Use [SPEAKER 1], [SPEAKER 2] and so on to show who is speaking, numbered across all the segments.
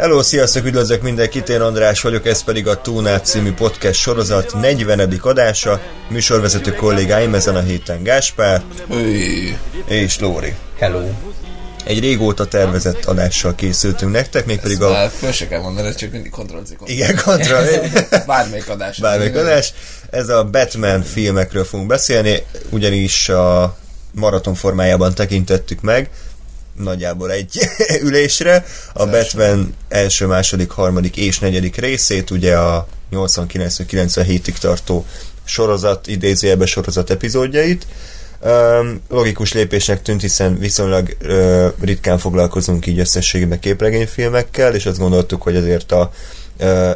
[SPEAKER 1] Hello, sziasztok, üdvözlök mindenkit, én András vagyok, ez pedig a Túnát című podcast sorozat 40. adása. Műsorvezető kollégáim ezen a héten Gáspár
[SPEAKER 2] Üj.
[SPEAKER 1] és Lóri.
[SPEAKER 3] Hello.
[SPEAKER 1] Egy régóta tervezett adással készültünk nektek, mégpedig a...
[SPEAKER 2] Már föl se kell mondani, csak mindig kontroll
[SPEAKER 1] Igen, kontra.
[SPEAKER 2] Bármelyik adás.
[SPEAKER 1] Bármelyik adás. Ez a Batman filmekről fogunk beszélni, ugyanis a maraton formájában tekintettük meg, nagyjából egy ülésre, a Batman első, második, harmadik és negyedik részét, ugye a 89-97-ig tartó sorozat, idézőjelbe sorozat epizódjait. Um, logikus lépésnek tűnt, hiszen viszonylag uh, ritkán foglalkozunk így összességében képregényfilmekkel, és azt gondoltuk, hogy azért a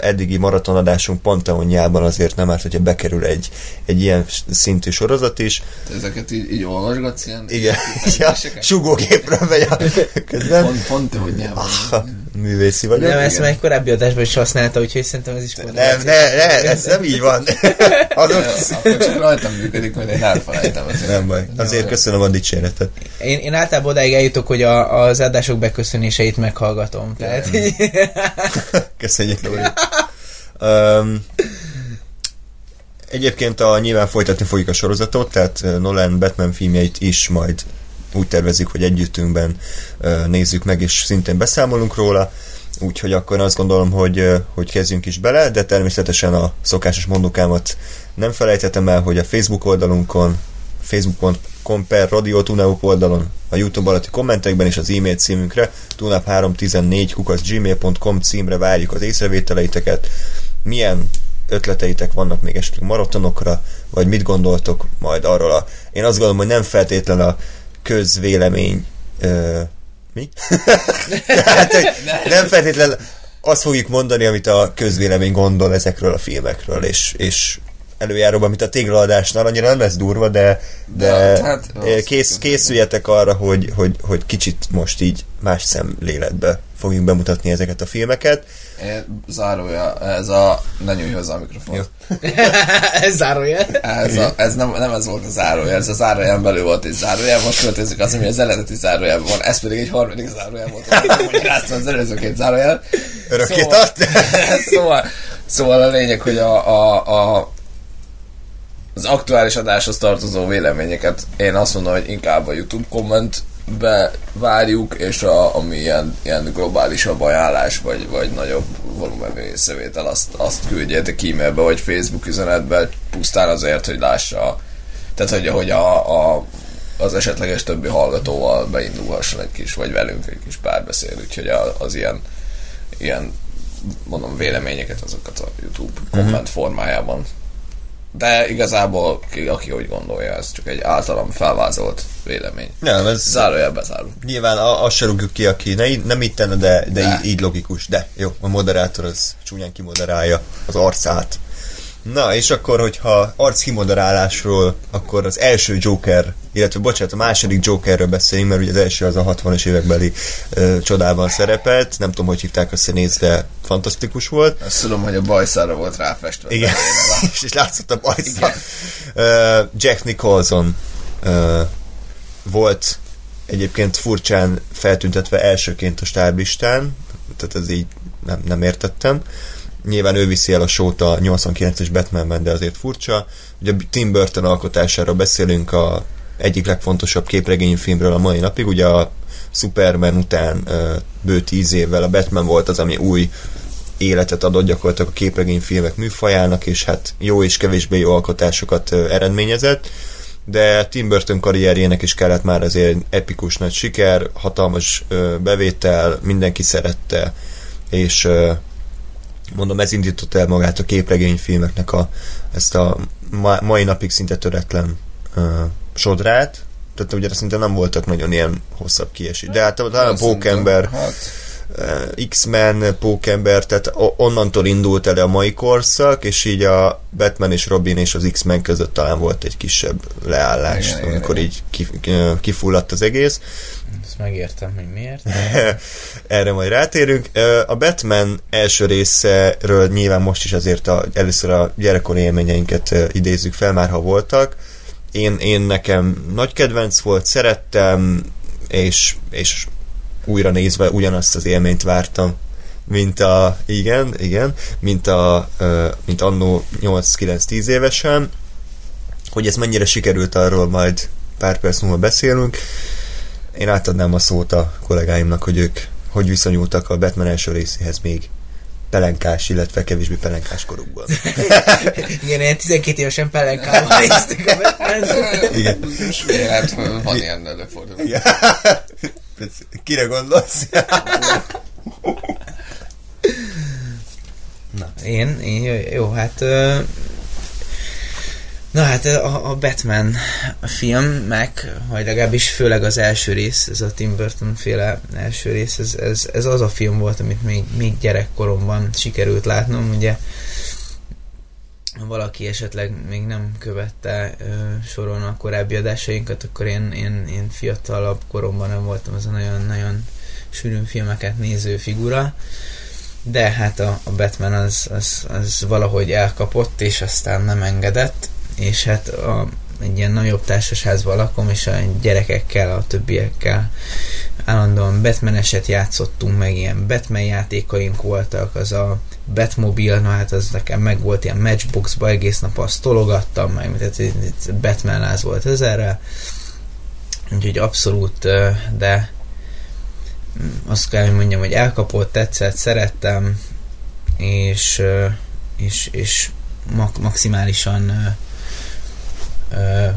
[SPEAKER 1] eddigi maratonadásunk panteonjában azért nem árt, hogyha bekerül egy, egy ilyen szintű sorozat is.
[SPEAKER 2] Te ezeket így, így olvasgatsz ilyen?
[SPEAKER 1] Igen, ja, sugógépről megy a közben.
[SPEAKER 2] Pont,
[SPEAKER 1] művészi vagyok.
[SPEAKER 3] Nem, ezt már egy korábbi adásban is használta, úgyhogy szerintem ez is
[SPEAKER 1] Nem, ne, ne, ez nem így van. Azok,
[SPEAKER 2] Akkor csak rajtam működik, mert én elfelejtem. Ezért.
[SPEAKER 1] nem baj. Azért köszönöm a dicséretet.
[SPEAKER 3] Én, én általában odáig eljutok, hogy a, az adások beköszönéseit meghallgatom. Tehát,
[SPEAKER 1] Köszönjük, Lóri. Um, egyébként a, nyilván folytatni fogjuk a sorozatot, tehát Nolan Batman filmjeit is majd úgy tervezik, hogy együttünkben nézzük meg, és szintén beszámolunk róla, úgyhogy akkor azt gondolom, hogy, hogy kezdjünk is bele, de természetesen a szokásos mondókámat nem felejthetem el, hogy a Facebook oldalunkon, facebook.com per Radio oldalon, a YouTube alatti kommentekben és az e-mail címünkre tunap314 kukaszgmail.com címre várjuk az észrevételeiteket. Milyen ötleteitek vannak még esetleg maratonokra, vagy mit gondoltok majd arról a... Én azt gondolom, hogy nem feltétlen a közvélemény... Ö, mi? Tehát, hogy nem feltétlen azt fogjuk mondani, amit a közvélemény gondol ezekről a filmekről, és, és előjáróban, mint a téglaadásnál, annyira nem lesz durva, de, de
[SPEAKER 2] De, hát,
[SPEAKER 1] kész, készüljetek arra, hogy, hogy, hogy kicsit most így más szemléletbe fogjuk bemutatni ezeket a filmeket.
[SPEAKER 2] Zárója, ez a... Ne nyújj hozzá a mikrofon.
[SPEAKER 3] Ez zárója.
[SPEAKER 2] Ez, a, ez nem, nem ez volt a zárója, ez a zárójel belül volt egy zárójel, most következik az, ami az eredeti zárójelben van, ez pedig egy harmadik zárójel volt, hogy az előző két zárójel.
[SPEAKER 1] Örökké
[SPEAKER 2] Szóval-
[SPEAKER 1] tart?
[SPEAKER 2] szóval, szóval a lényeg, hogy a, a, a az aktuális adáshoz tartozó véleményeket én azt mondom, hogy inkább a YouTube kommentbe várjuk, és a, ami ilyen, ilyen globálisabb ajánlás, vagy, vagy nagyobb volumenű észrevétel, azt, azt küldjétek e-mailbe, vagy Facebook üzenetbe, pusztán azért, hogy lássa, tehát hogy, hogy a, a, az esetleges többi hallgatóval beindulhasson egy kis, vagy velünk egy kis párbeszéd, úgyhogy az ilyen, ilyen mondom, véleményeket, azokat a YouTube komment formájában. De igazából, ki, aki hogy gondolja, ez csak egy általam felvázolt vélemény.
[SPEAKER 1] Nem, ez
[SPEAKER 2] Zárójel bezárul.
[SPEAKER 1] nyilván azt se rúgjuk ki, aki ne, nem így tenne, de, de
[SPEAKER 2] De.
[SPEAKER 1] így, így logikus. De jó, a moderátor az csúnyán kimoderálja az arcát. Na, és akkor, hogyha arc kimoderálásról, akkor az első Joker, illetve bocsánat, a második Jokerről beszéljünk, mert ugye az első az a 60-as évekbeli ö, csodában szerepelt. Nem tudom, hogy hívták a színész, de fantasztikus volt.
[SPEAKER 2] Azt tudom, hogy a bajszára volt ráfestve.
[SPEAKER 1] Igen, és is látszott a bajsza. Uh, Jack Nicholson uh, volt egyébként furcsán feltüntetve elsőként a stáblistán, tehát ez így nem, nem értettem. Nyilván ő viszi el a sót a 89-es Batmanben, de azért furcsa. Ugye Tim Burton alkotásáról beszélünk a egyik legfontosabb képregényfilmről a mai napig, ugye a Superman után bő tíz évvel a Batman volt az, ami új életet adott gyakorlatilag a képregényfilmek műfajának, és hát jó és kevésbé jó alkotásokat eredményezett, de Tim Burton karrierjének is kellett már azért epikus nagy siker, hatalmas bevétel, mindenki szerette, és mondom, ez indította el magát a képregényfilmeknek a, ezt a ma, mai napig szinte töretlen ö, sodrát, tehát ugye szinte nem voltak nagyon ilyen hosszabb kiesés. De hát talán a Pókember
[SPEAKER 2] Hát,
[SPEAKER 1] uh, X-Men, Pókember, tehát onnantól indult el a mai korszak, és így a Batman és Robin és az X-Men között talán volt egy kisebb leállás,
[SPEAKER 2] Igen,
[SPEAKER 1] amikor
[SPEAKER 2] igen.
[SPEAKER 1] így kif- kifulladt az egész.
[SPEAKER 3] Ezt megértem, hogy miért.
[SPEAKER 1] Erre majd rátérünk. A Batman első részéről nyilván most is azért a, először a gyerekkori élményeinket idézzük fel, már ha voltak. Én, én nekem nagy kedvenc volt, szerettem, és, és újra nézve ugyanazt az élményt vártam, mint a, igen, igen, mint a, mint annó 8-9-10 évesen. Hogy ez mennyire sikerült, arról majd pár perc múlva beszélünk. Én átadnám a szót a kollégáimnak, hogy ők hogy viszonyultak a Batman első részéhez még pelenkás, illetve kevésbé pelenkás korukban.
[SPEAKER 3] Igen, ilyen 12 évesen pellenkával néztük a batman
[SPEAKER 1] Igen.
[SPEAKER 2] Hát van ilyen előforduló.
[SPEAKER 1] Igen. Kire gondolsz?
[SPEAKER 3] Na, én, én jó, jó hát Na hát a, Batman filmek, vagy legalábbis főleg az első rész, ez a Tim Burton féle első rész, ez, ez, ez az a film volt, amit még, még gyerekkoromban sikerült látnom, ugye. Ha valaki esetleg még nem követte ö, soron a korábbi adásainkat, akkor én, én, én fiatalabb koromban nem voltam az a nagyon-nagyon sűrűn filmeket néző figura, de hát a, a Batman az, az, az valahogy elkapott, és aztán nem engedett, és hát a, egy ilyen nagyobb társasházban lakom, és a gyerekekkel, a többiekkel állandóan Batman-eset játszottunk, meg ilyen Batman játékaink voltak, az a Batmobile, na hát az nekem meg volt ilyen Matchboxba, egész nap azt tologattam, meg tehát itt Batman láz volt ezerrel, úgyhogy abszolút, de azt kell, hogy mondjam, hogy elkapott, tetszett, szerettem, és, és, és maximálisan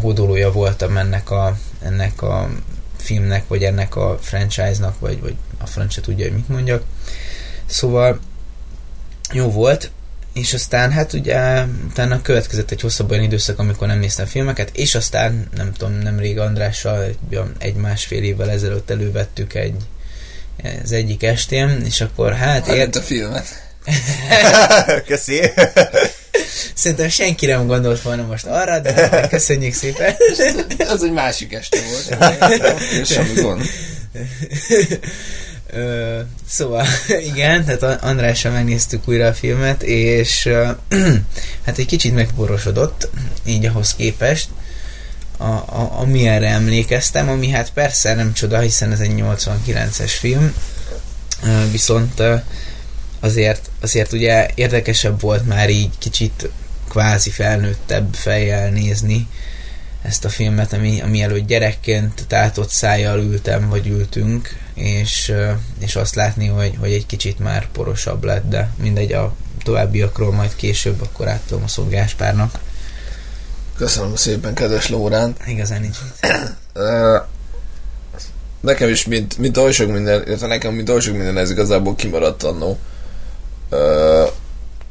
[SPEAKER 3] hódolója voltam ennek a, ennek a filmnek, vagy ennek a franchise-nak, vagy, vagy a franchise tudja, hogy mit mondjak. Szóval jó volt, és aztán hát ugye utána következett egy hosszabb olyan időszak, amikor nem néztem filmeket, és aztán nem tudom, nemrég Andrással egy, egy másfél évvel ezelőtt elővettük egy az egyik estén, és akkor hát...
[SPEAKER 2] Ért... a filmet.
[SPEAKER 1] Köszi.
[SPEAKER 3] Szerintem senki nem gondolt volna most arra, de köszönjük szépen.
[SPEAKER 2] Ez egy másik este volt. És semmi gond.
[SPEAKER 3] Ö, szóval, igen, tehát Andrással megnéztük újra a filmet, és ö, hát egy kicsit megborosodott, így ahhoz képest, a, a, ami erre emlékeztem, ami hát persze nem csoda, hiszen ez egy 89-es film, ö, viszont ö, azért, azért ugye érdekesebb volt már így kicsit kvázi felnőttebb fejjel nézni ezt a filmet, ami, ami előtt gyerekként tátott szájjal ültem, vagy ültünk, és, és azt látni, hogy, hogy egy kicsit már porosabb lett, de mindegy, a továbbiakról majd később akkor átadom a szó Gáspárnak.
[SPEAKER 2] Köszönöm szépen, kedves Lórán.
[SPEAKER 3] Igazán nincs
[SPEAKER 2] Nekem is, mint, mint oly sok minden, illetve nekem, mint oly sok minden, ez igazából kimaradt annó.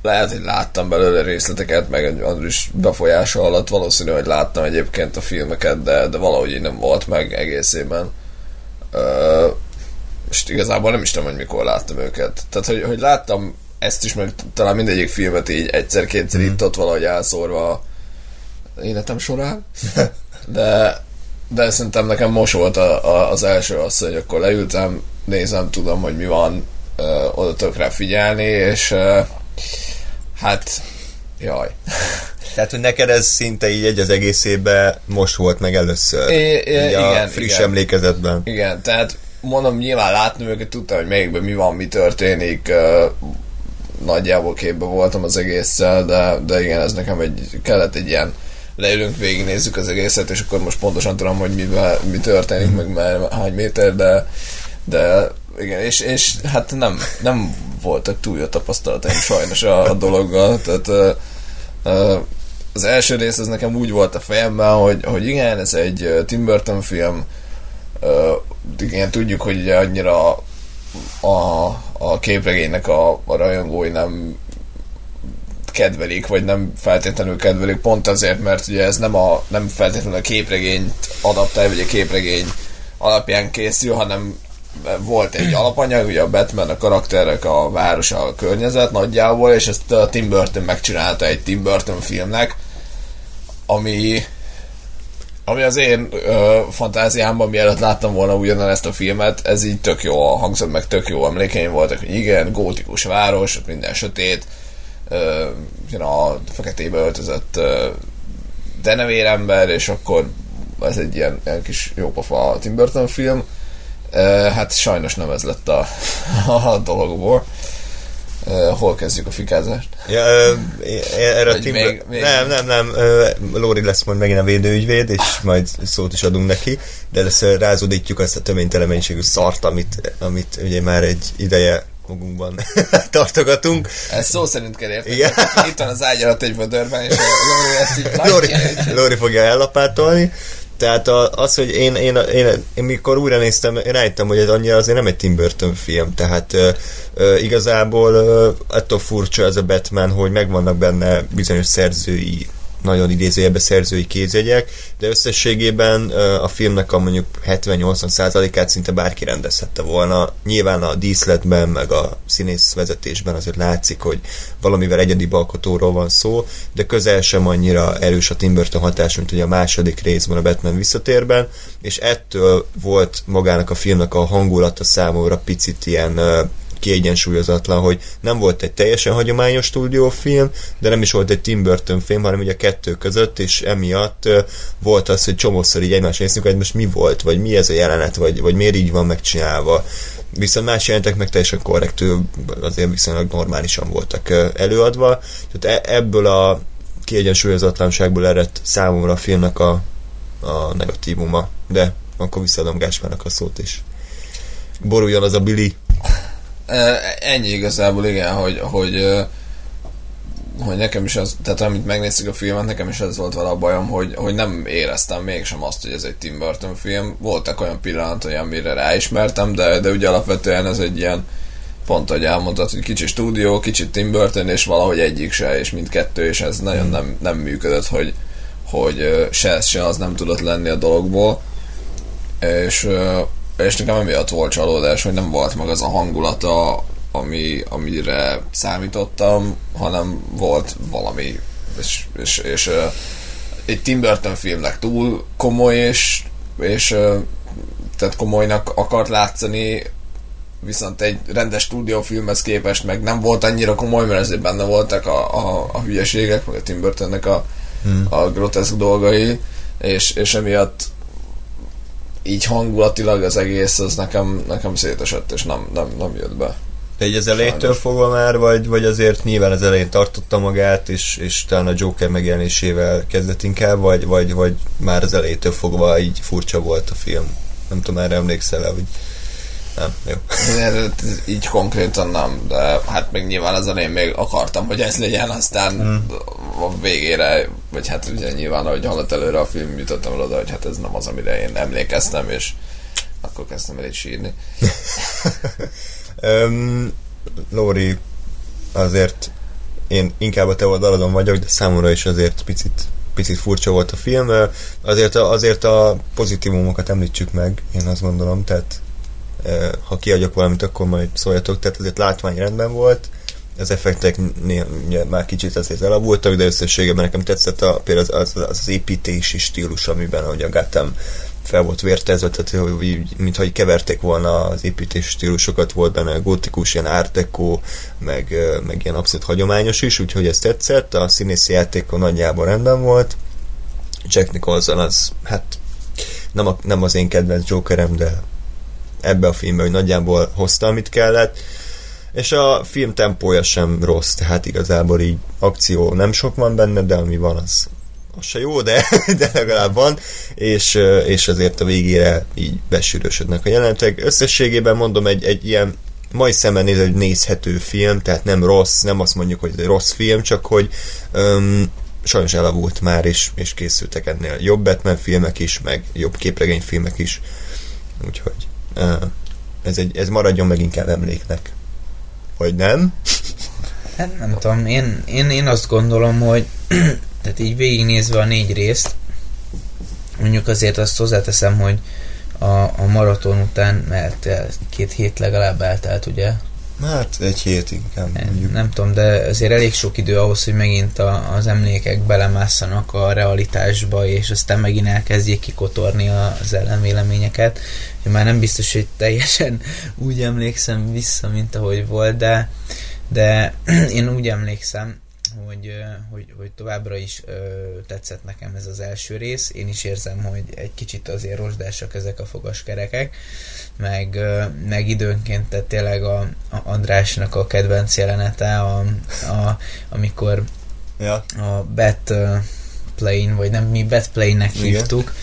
[SPEAKER 2] Lehet, hogy láttam belőle részleteket, meg Andris befolyása alatt valószínű, hogy láttam egyébként a filmeket, de, de valahogy így nem volt meg egészében. Uh, és igazából nem is tudom, hogy mikor láttam őket. Tehát, hogy, hogy láttam ezt is, meg talán mindegyik filmet így egyszer-kétszer mm. itt ott valahogy elszórva életem során. De, de szerintem nekem most volt a, a, az első az, hogy akkor leültem, nézem, tudom, hogy mi van, ö, oda tudok rá figyelni, és ö, hát, jaj.
[SPEAKER 1] Tehát, hogy neked ez szinte így egy az egészében most volt meg először.
[SPEAKER 2] É, é,
[SPEAKER 1] így a
[SPEAKER 2] igen,
[SPEAKER 1] friss
[SPEAKER 2] igen.
[SPEAKER 1] emlékezetben.
[SPEAKER 2] Igen, tehát mondom, nyilván látni őket, tudtam, hogy melyikben mi van, mi történik, ö, nagyjából képbe voltam az egésszel, de, de igen, ez nekem egy, kellett egy ilyen leülünk, végignézzük az egészet, és akkor most pontosan tudom, hogy mivel, mi történik, meg már hány méter, de, de igen, és, és hát nem, nem voltak túl jó tapasztalataim sajnos a, a dologgal, tehát uh, uh, az első rész az nekem úgy volt a fejemben, hogy, hogy igen, ez egy Tim Burton film, uh, igen, tudjuk, hogy annyira a, a képregénynek a, a rajongói nem kedvelik, vagy nem feltétlenül kedvelik, pont azért, mert ugye ez nem, a, nem feltétlenül a képregényt adaptál, vagy a képregény alapján készül, hanem volt egy alapanyag, ugye a Batman, a karakterek, a város, a környezet nagyjából, és ezt a Tim Burton megcsinálta egy Tim Burton filmnek, ami ami az én ö, fantáziámban, mielőtt láttam volna ugyanezt a filmet, ez így tök jó hangzott, meg tök jó emlékeim voltak, hogy igen, gótikus város, minden sötét, ö, a feketébe öltözött ö, denevérember, és akkor ez egy ilyen, ilyen kis jópofa Tim Burton film. Hát sajnos nem ez lett a, a dologból. Uh, hol kezdjük a fikázást?
[SPEAKER 1] Ja, uh, erre a Timber... még, még... Nem, nem, nem. Uh, Lóri lesz majd megint a védőügyvéd, és majd szót is adunk neki, de először rázódítjuk azt a töménytelen mennyiségű szart, amit, amit ugye már egy ideje magunkban tartogatunk.
[SPEAKER 2] Ez szó szerint kell érteni. Igen. Itt van az ágy alatt egy vödörben, és Lóri ezt így
[SPEAKER 1] Lóri, Lóri fogja ellapátolni. Tehát az, hogy én, én, én, én mikor újra néztem, én rájöttem, hogy ez annyira azért nem egy Tim Burton film, tehát ö, ö, igazából ö, ettől furcsa ez a Batman, hogy megvannak benne bizonyos szerzői nagyon idézőjebe szerzői kézjegyek, de összességében a filmnek a mondjuk 70-80%-át szinte bárki rendezhette volna. Nyilván a díszletben, meg a színész vezetésben azért látszik, hogy valamivel egyedi alkotóról van szó, de közel sem annyira erős a Tim Burton hatás, mint ugye a második részben a Batman visszatérben, és ettől volt magának a filmnek a hangulata számomra picit ilyen kiegyensúlyozatlan, hogy nem volt egy teljesen hagyományos stúdiófilm, de nem is volt egy Tim Burton film, hanem ugye a kettő között, és emiatt volt az, hogy csomószor így egymás néztünk, hogy most mi volt, vagy mi ez a jelenet, vagy, vagy miért így van megcsinálva. Viszont más jelentek meg teljesen korrektül, azért viszonylag normálisan voltak előadva. Tehát e- ebből a kiegyensúlyozatlanságból eredt számomra a filmnek a, a negatívuma. De akkor visszaadom Gáspárnak a szót is. Boruljon az a Billy.
[SPEAKER 2] Ennyi igazából, igen, hogy, hogy, hogy nekem is az, tehát amit megnéztük a filmet, nekem is ez volt vele a bajom, hogy, hogy nem éreztem mégsem azt, hogy ez egy Tim Burton film. Voltak olyan pillanatok, amire ráismertem, de, de ugye alapvetően ez egy ilyen, pont, hogy elmondtad, hogy kicsi stúdió, kicsit Tim Burton, és valahogy egyik se, és mindkettő, és ez nagyon nem, nem működött, hogy, hogy se ez, se az nem tudott lenni a dologból. És és nekem emiatt volt csalódás, hogy nem volt meg az a hangulata, ami, amire számítottam, hanem volt valami, és, és, és uh, egy Tim Burton filmnek túl komoly, és, és uh, tehát komolynak akart látszani, viszont egy rendes stúdiófilmhez képest meg nem volt annyira komoly, mert ezért benne voltak a, a, a hülyeségek, meg a Tim Burtonnek a, hmm. a groteszk dolgai, és, és emiatt így hangulatilag az egész, az nekem, nekem szétesett, és nem, nem, nem jött be.
[SPEAKER 1] Egy az elejétől fogva már, vagy, vagy azért nyilván az elején tartotta magát, és, és talán a Joker megjelenésével kezdett inkább, vagy, vagy, vagy már az elejétől fogva így furcsa volt a film. Nem tudom, erre emlékszel el, hogy nem, jó.
[SPEAKER 2] így konkrétan nem, de hát még nyilván az elején még akartam, hogy ez legyen, aztán hmm. a végére, vagy hát ugye nyilván, ahogy hallott előre a film, jutottam el oda, hogy hát ez nem az, amire én emlékeztem, és akkor kezdtem el egy sírni.
[SPEAKER 1] um, Lóri, azért én inkább a te oldaladon vagyok, de számomra is azért picit picit furcsa volt a film. Azért a, azért a pozitívumokat említsük meg, én azt gondolom, tehát ha kiadjak valamit, akkor majd szóljatok, tehát azért látvány rendben volt, az effektek már kicsit azért elavultak, de összességében nekem tetszett a, például az, az, az építési stílus, amiben ahogy a Gotham fel volt vértezve, tehát hogy, mintha így keverték volna az építési stílusokat, volt benne gótikus, ilyen art meg, meg ilyen abszolút hagyományos is, úgyhogy ez tetszett, a színészi játékon nagyjából rendben volt, Jack Nicholson az, hát nem, a, nem az én kedvenc Jokerem, de ebbe a filmbe, hogy nagyjából hozta, amit kellett, és a film tempója sem rossz, tehát igazából így akció nem sok van benne, de ami van, az, az se jó, de, de legalább van, és, és azért a végére így besűrösödnek a jelenetek. Összességében mondom, egy, egy ilyen mai szemben néz egy nézhető film, tehát nem rossz, nem azt mondjuk, hogy egy rossz film, csak hogy um, sajnos elavult már, és, és készültek ennél jobb Batman filmek is, meg jobb képregényfilmek is, úgyhogy ez, egy, ez maradjon meg inkább emléknek. Vagy nem?
[SPEAKER 3] Hát nem tudom, én, én, én azt gondolom, hogy tehát így végignézve a négy részt, mondjuk azért azt hozzáteszem, hogy a, a maraton után, mert két hét legalább eltelt, ugye?
[SPEAKER 1] Hát egy hét inkább
[SPEAKER 3] Nem,
[SPEAKER 1] mondjuk.
[SPEAKER 3] nem tudom, de azért elég sok idő ahhoz, hogy megint a, az emlékek belemásszanak a realitásba, és aztán megint elkezdjék kikotorni az ellenvéleményeket. Úgyhogy már nem biztos, hogy teljesen úgy emlékszem vissza, mint ahogy volt, de, de én úgy emlékszem, hogy, hogy, hogy továbbra is ö, tetszett nekem ez az első rész. Én is érzem, hogy egy kicsit azért rozsdásak ezek a fogaskerekek, meg, ö, meg időnként tehát tényleg a, a Andrásnak a kedvenc jelenete, a, a, amikor
[SPEAKER 1] Ja.
[SPEAKER 3] a Bat Plane, vagy nem mi Bat Plane-nek
[SPEAKER 1] Igen.
[SPEAKER 3] hívtuk,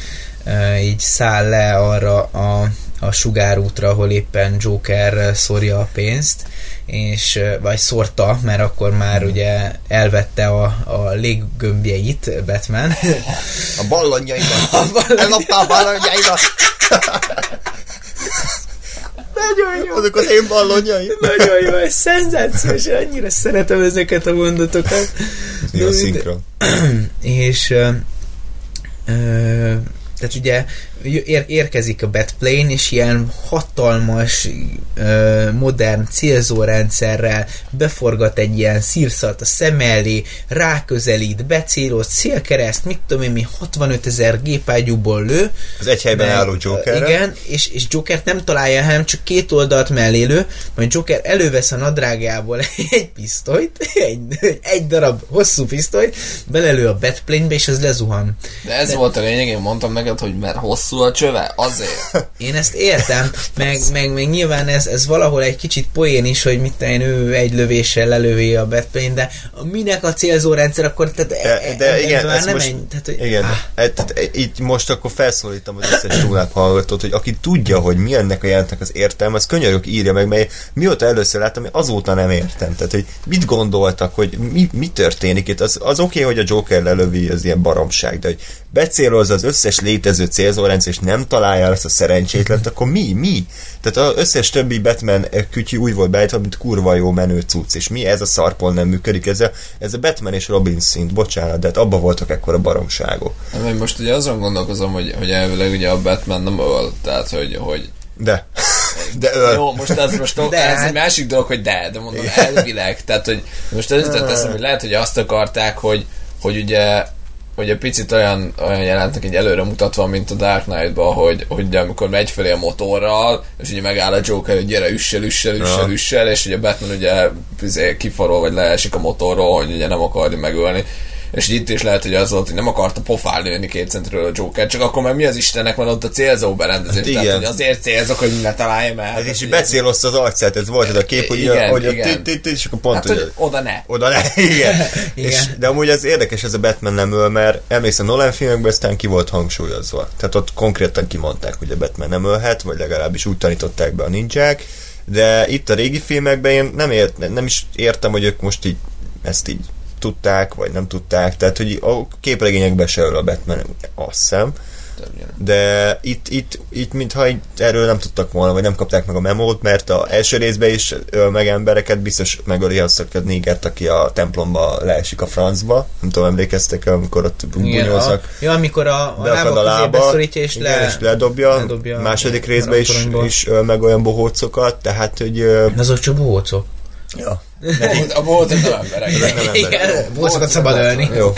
[SPEAKER 3] ö, így száll le arra a, a sugárútra, ahol éppen Joker ö, szórja a pénzt, és, vagy szórta, mert akkor már ugye elvette a, a léggömbjeit Batman.
[SPEAKER 1] A ballonjaimat. Elloptál a ballonjaimat.
[SPEAKER 3] Nagyon jó!
[SPEAKER 1] Azok az én ballonjaim.
[SPEAKER 3] Nagyon jó, ez szenzációs, annyira szeretem ezeket a mondatokat.
[SPEAKER 1] Jó
[SPEAKER 3] De-
[SPEAKER 1] szinkron.
[SPEAKER 3] és ö, ö, tehát ugye ér, érkezik a Batplane, és ilyen hatalmas, ö, modern célzórendszerrel beforgat egy ilyen szírszat a szem elé, ráközelít, becéloz, célkereszt, mit tudom én mi, 65 ezer gépágyúból lő.
[SPEAKER 1] Az egy helyben
[SPEAKER 3] Meg,
[SPEAKER 1] álló Jokerre.
[SPEAKER 3] Igen, és, és Jokert nem találja, hanem csak két oldalt mellé lő, majd Joker elővesz a nadrágjából egy pisztolyt, egy, egy darab hosszú pisztolyt, belelő a Batplane-be, és az lezuhan.
[SPEAKER 2] De ez volt a lényeg, én mondtam neked, hogy mert hosszú a csöve, azért.
[SPEAKER 3] Én ezt értem, meg, meg, meg nyilván ez, ez valahol egy kicsit poén is, hogy mit én, ő egy lövéssel lelövi a Batplane, de a minek a célzórendszer, akkor tehát
[SPEAKER 1] De, de
[SPEAKER 3] ebben
[SPEAKER 1] igen, ez
[SPEAKER 3] nem
[SPEAKER 1] most,
[SPEAKER 3] ennyi, tehát, hogy,
[SPEAKER 1] igen,
[SPEAKER 3] áh,
[SPEAKER 1] e, tehát, e, így most akkor felszólítom az összes túláp hallgatót, hogy aki tudja, hogy mi ennek a jelentnek az értelme, az könyörök írja meg, mert mióta először láttam, azóta nem értem. Tehát, hogy mit gondoltak, hogy mi, mi történik itt. Az, az oké, okay, hogy a Joker lelövi, az ilyen baromság, de hogy becélozza az összes létező célzórendszer, és nem találja el ezt a szerencsétlet, akkor mi? Mi? Tehát az összes többi Batman kütyű úgy volt beállítva, mint kurva jó menő cucc, és mi ez a szarpol nem működik, ez a, ez a Batman és Robin szint, bocsánat, de hát abba voltak ekkora baromságok.
[SPEAKER 2] Nem, Én most ugye azon gondolkozom, hogy, hogy elvileg ugye a Batman nem öl, tehát hogy, hogy
[SPEAKER 1] De. De öl.
[SPEAKER 2] Jó, most ez most
[SPEAKER 3] De
[SPEAKER 2] ez
[SPEAKER 3] hát-
[SPEAKER 2] egy másik dolog, hogy de, de mondom elvileg, tehát hogy most ez jutott eszembe, hogy lehet, hogy azt akarták, hogy, hogy ugye egy picit olyan, olyan jelentek egy előre mutatva, mint a Dark Knight-ban, hogy, hogy ugye amikor megy felé a motorral, és ugye megáll a Joker, hogy gyere, üssel, üssel, üssel,
[SPEAKER 1] Ja.
[SPEAKER 2] üssel, és ugye Batman ugye izé, kifarol, vagy leesik a motorról, hogy ugye nem akarja megölni. És itt is lehet, hogy az volt, hogy nem akarta pofán lőni két centről a Joker, csak akkor már mi az Istennek van ott a célzó berendezés.
[SPEAKER 1] Hát
[SPEAKER 2] Tehát,
[SPEAKER 1] igen.
[SPEAKER 2] hogy azért célzok, hogy ne találjam el.
[SPEAKER 1] Ez
[SPEAKER 2] Tehát,
[SPEAKER 1] is így becélozta az arcát, ez volt ez a kép, hogy,
[SPEAKER 2] Igen,
[SPEAKER 1] hogy
[SPEAKER 2] igen.
[SPEAKER 1] és akkor pont,
[SPEAKER 2] Hát,
[SPEAKER 1] hogy
[SPEAKER 2] oda ne.
[SPEAKER 1] oda igen.
[SPEAKER 3] Igen.
[SPEAKER 1] És, de amúgy ez érdekes, ez a Batman nem öl, mert emlékszem Nolan filmekben aztán ki volt hangsúlyozva. Tehát ott konkrétan kimondták, hogy a Batman nem ölhet, vagy legalábbis úgy tanították be a ninják, de itt a régi filmekben én nem, ért, nem is értem, hogy ők most így ezt így tudták, vagy nem tudták, tehát hogy a képregényekben se a Batman, azt hiszem de itt, itt, itt mintha így erről nem tudtak volna, vagy nem kapták meg a memót, mert a első részben is öl meg embereket, biztos megöli azt a négert, aki a templomba leesik a francba. Nem tudom, emlékeztek amikor ott bunyóznak.
[SPEAKER 3] ja, amikor a, a
[SPEAKER 1] Beakad
[SPEAKER 3] lába
[SPEAKER 1] a lába,
[SPEAKER 3] szorítja, és,
[SPEAKER 1] igen,
[SPEAKER 3] le,
[SPEAKER 1] és ledobja,
[SPEAKER 3] ledobja
[SPEAKER 1] második részben is, is öl meg olyan bohócokat, tehát, hogy
[SPEAKER 3] Azok csak bohócok.
[SPEAKER 1] ja.
[SPEAKER 2] A boltok nem emberek.
[SPEAKER 1] Igen,
[SPEAKER 3] bohócokat szabad ölni.
[SPEAKER 1] Jó.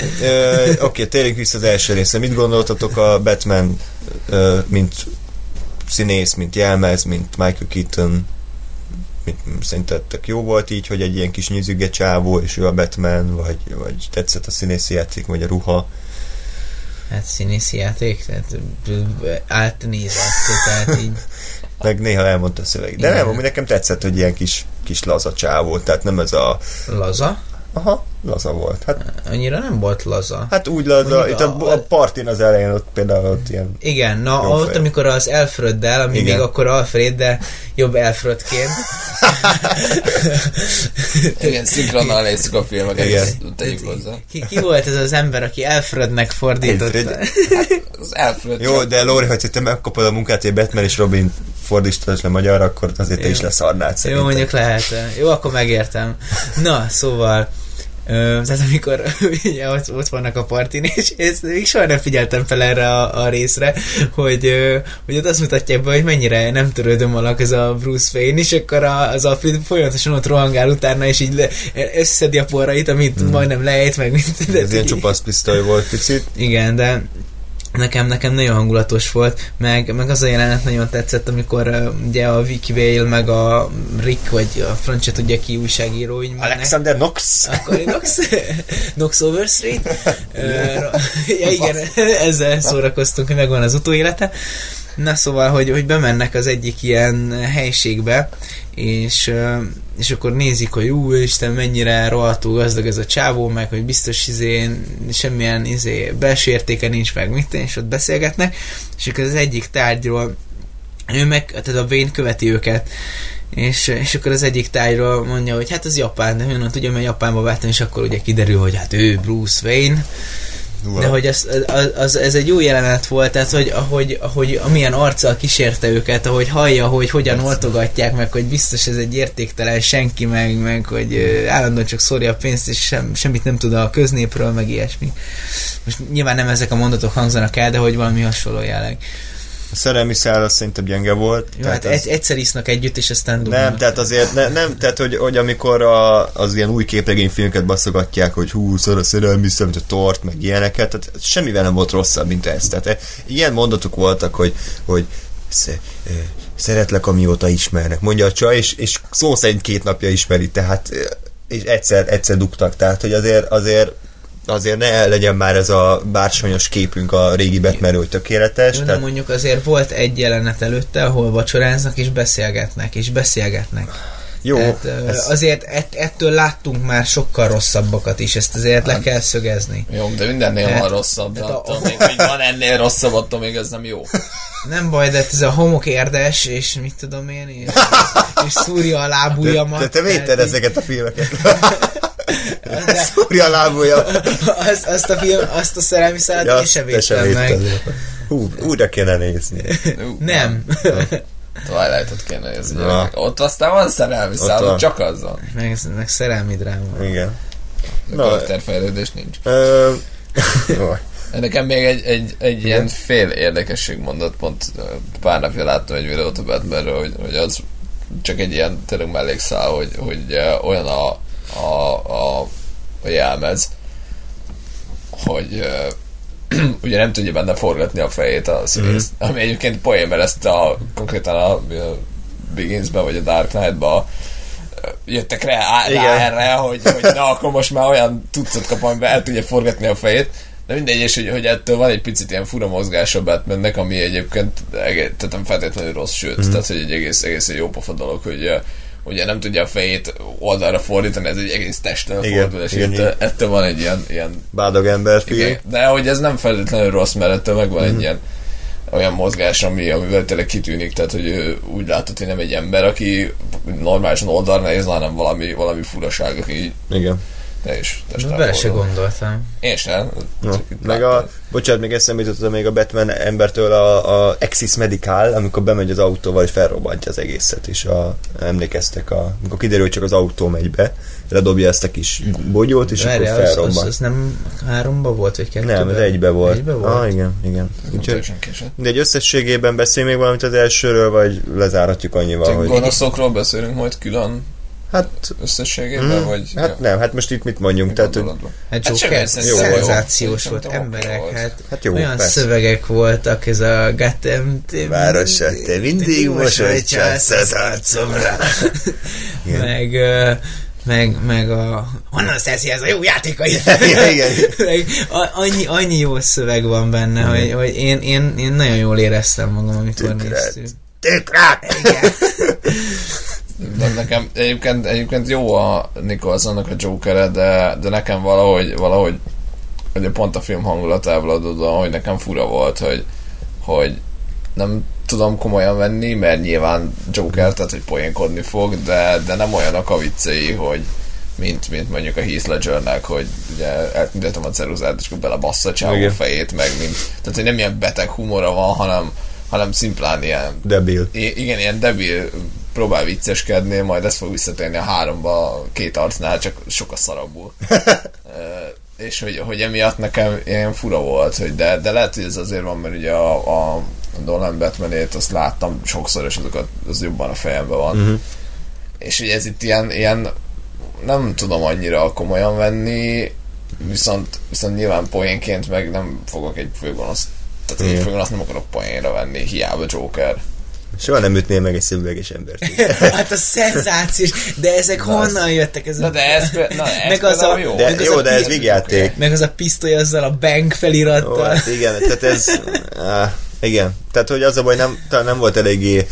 [SPEAKER 1] Oké, térjünk vissza az első részre. Mit gondoltatok a Batman, ö, mint színész, mint jelmez, mint Michael Keaton? Mit, szerintetek jó volt így, hogy egy ilyen kis nyüzüge csávó, és ő a Batman, vagy, vagy tetszett a színészi játék, vagy a ruha?
[SPEAKER 3] Hát színészi játék, tehát átnézett, tehát így
[SPEAKER 1] Meg néha elmondta a szöveg. De
[SPEAKER 3] Igen.
[SPEAKER 1] nem, ami nekem tetszett, hogy ilyen kis, kis laza csávó, tehát nem ez a...
[SPEAKER 3] laza.
[SPEAKER 1] Aha, laza volt. Hát,
[SPEAKER 3] Annyira nem volt laza.
[SPEAKER 1] hát úgy laza,
[SPEAKER 3] Mondjuk
[SPEAKER 1] itt a,
[SPEAKER 3] a-
[SPEAKER 1] a partin az elején ott például ott ilyen
[SPEAKER 3] Igen, na ott,
[SPEAKER 1] fej.
[SPEAKER 3] amikor az Alfreddel, ami
[SPEAKER 1] Igen.
[SPEAKER 3] még akkor Alfred, de jobb Alfredként.
[SPEAKER 2] Igen, szinkronnal nézzük a filmeket,
[SPEAKER 1] Igen.
[SPEAKER 2] ezt tegyük hozzá.
[SPEAKER 3] Ki, ki volt ez az ember, aki Alfrednek fordította?
[SPEAKER 1] Alfred.
[SPEAKER 2] Az Alfred
[SPEAKER 1] Jó, de Lóri, hogyha te megkapod a munkát, hogy Batman és Robin fordítsd le magyarra, akkor azért te
[SPEAKER 3] Jó.
[SPEAKER 1] is leszarnád
[SPEAKER 3] Jó,
[SPEAKER 1] szerintem.
[SPEAKER 3] mondjuk lehet. Jó, akkor megértem. Na, szóval Ö, tehát amikor ugye, ott, ott vannak a partin, és ezt még soha nem figyeltem fel erre a, a részre, hogy, ö, hogy ott azt mutatják be, hogy mennyire nem törődöm alak ez a Bruce Wayne, és akkor a, az Alfred folyamatosan ott rohangál utána, és így le, összedi a porrait, amit hmm. majdnem lejt, meg mint...
[SPEAKER 1] Ez ilyen csupasz pisztoly volt picit.
[SPEAKER 3] Igen, de nekem, nekem nagyon hangulatos volt, meg, meg az a jelenet nagyon tetszett, amikor uh, ugye a Vicky Vale, meg a Rick, vagy a francia tudja ki újságíró, így mennek.
[SPEAKER 1] Alexander Knox.
[SPEAKER 3] Akkor Knox, Knox Overstreet. ja igen, ezzel szórakoztunk, hogy megvan az utóélete. Na szóval, hogy, hogy bemennek az egyik ilyen helységbe, és, és akkor nézik, hogy ú, Isten, mennyire rohadtul gazdag ez a csávó, meg hogy biztos izé, semmilyen izé, belső értéke nincs meg, mit, és ott beszélgetnek, és akkor az egyik tárgyról ő meg, tehát a Wayne követi őket, és, és akkor az egyik tájról mondja, hogy hát az Japán, de honnan tudja, mert Japánba vettem, és akkor ugye kiderül, hogy hát ő Bruce Wayne, de hogy az, az, az, ez egy jó jelenet volt, tehát hogy ahogy, ahogy amilyen arccal kísérte őket, ahogy hallja, hogy hogyan oltogatják meg, hogy biztos ez egy értéktelen senki meg, meg hogy állandóan csak szórja a pénzt, és sem, semmit nem tud a köznépről, meg ilyesmi. Most nyilván nem ezek a mondatok hangzanak el, de hogy valami hasonló jelleg.
[SPEAKER 1] A szerelmi szál az szerintem gyenge volt.
[SPEAKER 3] Jó, hát az... egyszer isznak együtt, és aztán
[SPEAKER 1] dugnak. Nem, tehát azért ne, nem, tehát hogy, hogy amikor a, az ilyen új képregényfilmeket baszogatják, hogy hú, szar a szerelmi szál, mint a tort, meg ilyeneket, tehát semmivel nem volt rosszabb, mint ez. Tehát e, ilyen mondatok voltak, hogy, hogy szeretlek, amióta ismernek. Mondja a csaj, és, és szó szerint két napja ismeri, tehát és egyszer, egyszer dugtak, tehát hogy azért, azért azért ne legyen már ez a bársonyos képünk a régi Batman, hogy tökéletes.
[SPEAKER 3] De tehát... mondjuk azért volt egy jelenet előtte, ahol vacsoráznak és beszélgetnek, és beszélgetnek.
[SPEAKER 1] Jó. Tehát,
[SPEAKER 3] ez... Azért ett, ettől láttunk már sokkal rosszabbakat is, ezt azért hát, le kell szögezni.
[SPEAKER 2] Jó, de mindennél hát, van rosszabb, de attól a... még, hogy van ennél rosszabb, attól még ez nem jó.
[SPEAKER 3] Nem baj, de ez a homok érdes, és mit tudom én, és, és szúrja a lábujjamat.
[SPEAKER 1] De, de te védted ezeket a filmeket. De... Szúrja a lábúja.
[SPEAKER 3] Azt, azt, a film, azt a szerelmi szállat ja, én sem védtem meg.
[SPEAKER 1] Hú, újra kéne nézni.
[SPEAKER 3] Nem.
[SPEAKER 2] Twilight-ot kéne nézni. Na. Ott aztán van szerelmi szállat, csak azzal.
[SPEAKER 3] Meg, meg szerelmi dráma.
[SPEAKER 1] Igen.
[SPEAKER 2] De karakterfejlődés nincs. Ö... Nekem még egy, egy, egy ilyen fél érdekesség mondott, pont pár napja láttam egy videót a Batmanről, hogy, hogy az csak egy ilyen tényleg mellékszál, hogy, hogy olyan a, a, a, a jelmez, hogy uh, ugye nem tudja benne forgatni a fejét a színész, mm-hmm. ami egyébként poén, mert ezt a, konkrétan a, a Begins-be vagy a Dark Knight-ba jöttek rá, rá erre, hogy, hogy na, akkor most már olyan tucat kap, amiben el tudja forgatni a fejét. De mindegy, és hogy, hogy ettől van egy picit ilyen fura mozgás a Batmannek, ami egyébként tehát nem feltétlenül rossz, sőt, mm. tehát hogy egy egész, egész jó pofa dolog, hogy ugye nem tudja a fejét oldalra fordítani, ez egy egész testen fordul, és igen, ettől, ettől van egy ilyen, ilyen
[SPEAKER 1] bádog ember igen,
[SPEAKER 2] De hogy ez nem feltétlenül rossz, mert ettől megvan mm. egy mhm. ilyen olyan mozgás, ami, amivel tényleg kitűnik, tehát hogy ő úgy látod, hogy nem egy ember, aki normálisan oldalra néz, hanem valami, valami furaság, aki
[SPEAKER 1] Igen
[SPEAKER 2] te is.
[SPEAKER 3] Bele se gondoltam.
[SPEAKER 2] Én sem.
[SPEAKER 1] No. Meg a, bocsánat, még eszembe jutott még a Batman embertől a, a Axis Medical, amikor bemegy az autóval, és felrobbantja az egészet, és a, emlékeztek, a, amikor kiderül, hogy csak az autó megy be, ledobja ezt a kis bogyót, és Várja, akkor felrobbant. Az, az,
[SPEAKER 3] az, nem háromba volt, vagy kettőben?
[SPEAKER 1] Nem, ez egybe volt. Egybe volt? Ah, igen, igen. Úgyhogy, de egy összességében beszélj még valamit az elsőről, vagy lezárhatjuk annyival,
[SPEAKER 2] Te hogy... Gonoszokról beszélünk majd külön Hát összességében, mm, vagy...
[SPEAKER 1] Hát ja. nem, hát most itt mit mondjunk, tehát, hogy...
[SPEAKER 3] Hát Joker hát szenzációs volt, volt emberek, volt. hát, hát jó, olyan persze. szövegek voltak, ez a Gatem...
[SPEAKER 1] Városa, te mindig mosolycsász az arcomra.
[SPEAKER 3] meg, meg, meg a... Honnan szerzi ez a jó játékai? meg annyi, annyi jó szöveg van benne, mm. hogy, hogy én, én, én nagyon jól éreztem magam, amikor néztük.
[SPEAKER 1] Tükrát!
[SPEAKER 3] Igen.
[SPEAKER 2] De nekem egyébként, egyébként jó a Nicholsonnak a joker de, de nekem valahogy, valahogy ugye pont a film hangulatából adódóan, hogy nekem fura volt, hogy, hogy nem tudom komolyan venni, mert nyilván Joker, tehát hogy poénkodni fog, de, de nem olyanok a viccei, hogy mint, mint mondjuk a Heath Ledgernek, hogy ugye eltüntetem a ceruzát, és akkor belebassza a csávó fejét, meg mint, tehát hogy nem ilyen beteg humora van, hanem, hanem szimplán ilyen...
[SPEAKER 1] Debil.
[SPEAKER 2] igen, ilyen debil próbál vicceskedni, majd ez fog visszatérni a háromba a két arcnál, csak sokkal szarabbul. Ö, és hogy, hogy emiatt nekem ilyen fura volt, hogy de, de lehet, hogy ez azért van, mert ugye a, a Nolan Batmanét azt láttam sokszor, és azokat az jobban a fejemben van. Uh-huh. És hogy ez itt ilyen, ilyen nem tudom annyira komolyan venni, viszont, viszont nyilván poénként meg nem fogok egy főgonosz tehát egy
[SPEAKER 1] Igen.
[SPEAKER 2] főgonosz nem akarok poénra venni, hiába Joker.
[SPEAKER 1] Soha nem ütnél meg egy szemüveges embert.
[SPEAKER 3] hát a szenzációs, de ezek honnan jöttek? Ez
[SPEAKER 2] Na
[SPEAKER 3] a...
[SPEAKER 2] de ez, na, ez
[SPEAKER 3] Meg az a-
[SPEAKER 2] jó.
[SPEAKER 1] De
[SPEAKER 3] Meg az
[SPEAKER 1] jó,
[SPEAKER 3] a
[SPEAKER 1] de ez vígjáték.
[SPEAKER 3] Meg az a pisztoly azzal a bank
[SPEAKER 1] Ó,
[SPEAKER 3] felirattal.
[SPEAKER 1] hát igen, tehát ez... Á, igen, tehát hogy az a baj, nem, talán nem volt eléggé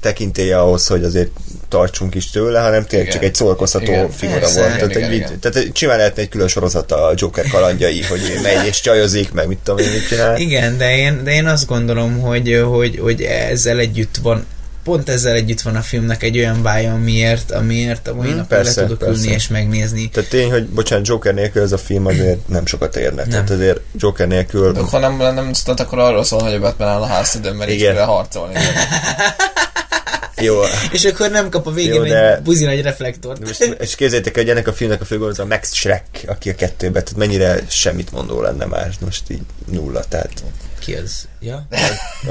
[SPEAKER 1] tekintélye ahhoz, hogy azért tartsunk is tőle, hanem tényleg
[SPEAKER 2] Igen.
[SPEAKER 1] csak egy szórakoztató
[SPEAKER 2] Igen.
[SPEAKER 1] figura
[SPEAKER 3] Persze.
[SPEAKER 1] volt.
[SPEAKER 2] Igen,
[SPEAKER 1] Tehát, egy,
[SPEAKER 2] igen,
[SPEAKER 1] tehát simán lehetne egy külön sorozat a Joker kalandjai, hogy megy és csajozik, meg mit tudom én, mit csinál.
[SPEAKER 3] Igen, de én, de én azt gondolom, hogy, hogy, hogy ezzel együtt van pont ezzel együtt van a filmnek egy olyan bája, amiért, amiért a mai
[SPEAKER 1] Hmm,
[SPEAKER 3] napig le
[SPEAKER 1] persze,
[SPEAKER 3] tudok
[SPEAKER 1] persze.
[SPEAKER 3] ülni és megnézni.
[SPEAKER 1] Tehát tény, hogy bocsánat, Joker nélkül ez a film azért nem sokat érne.
[SPEAKER 3] Nem.
[SPEAKER 1] Tehát azért Joker nélkül...
[SPEAKER 2] De ha nem lenne nem tehát akkor arról szól, hogy a Batman áll a házidőn, mert így
[SPEAKER 1] Igen.
[SPEAKER 2] kell harcolni.
[SPEAKER 1] Jó,
[SPEAKER 3] És akkor nem kap a végén
[SPEAKER 1] Jó,
[SPEAKER 3] egy
[SPEAKER 1] de-
[SPEAKER 3] buzi nagy reflektort.
[SPEAKER 1] most, és képzeljétek, hogy ennek a filmnek a főgonosz a Max Schreck, aki a kettőben, tehát mennyire semmit mondó lenne már, most így nulla, tehát
[SPEAKER 3] Ki az? Ja?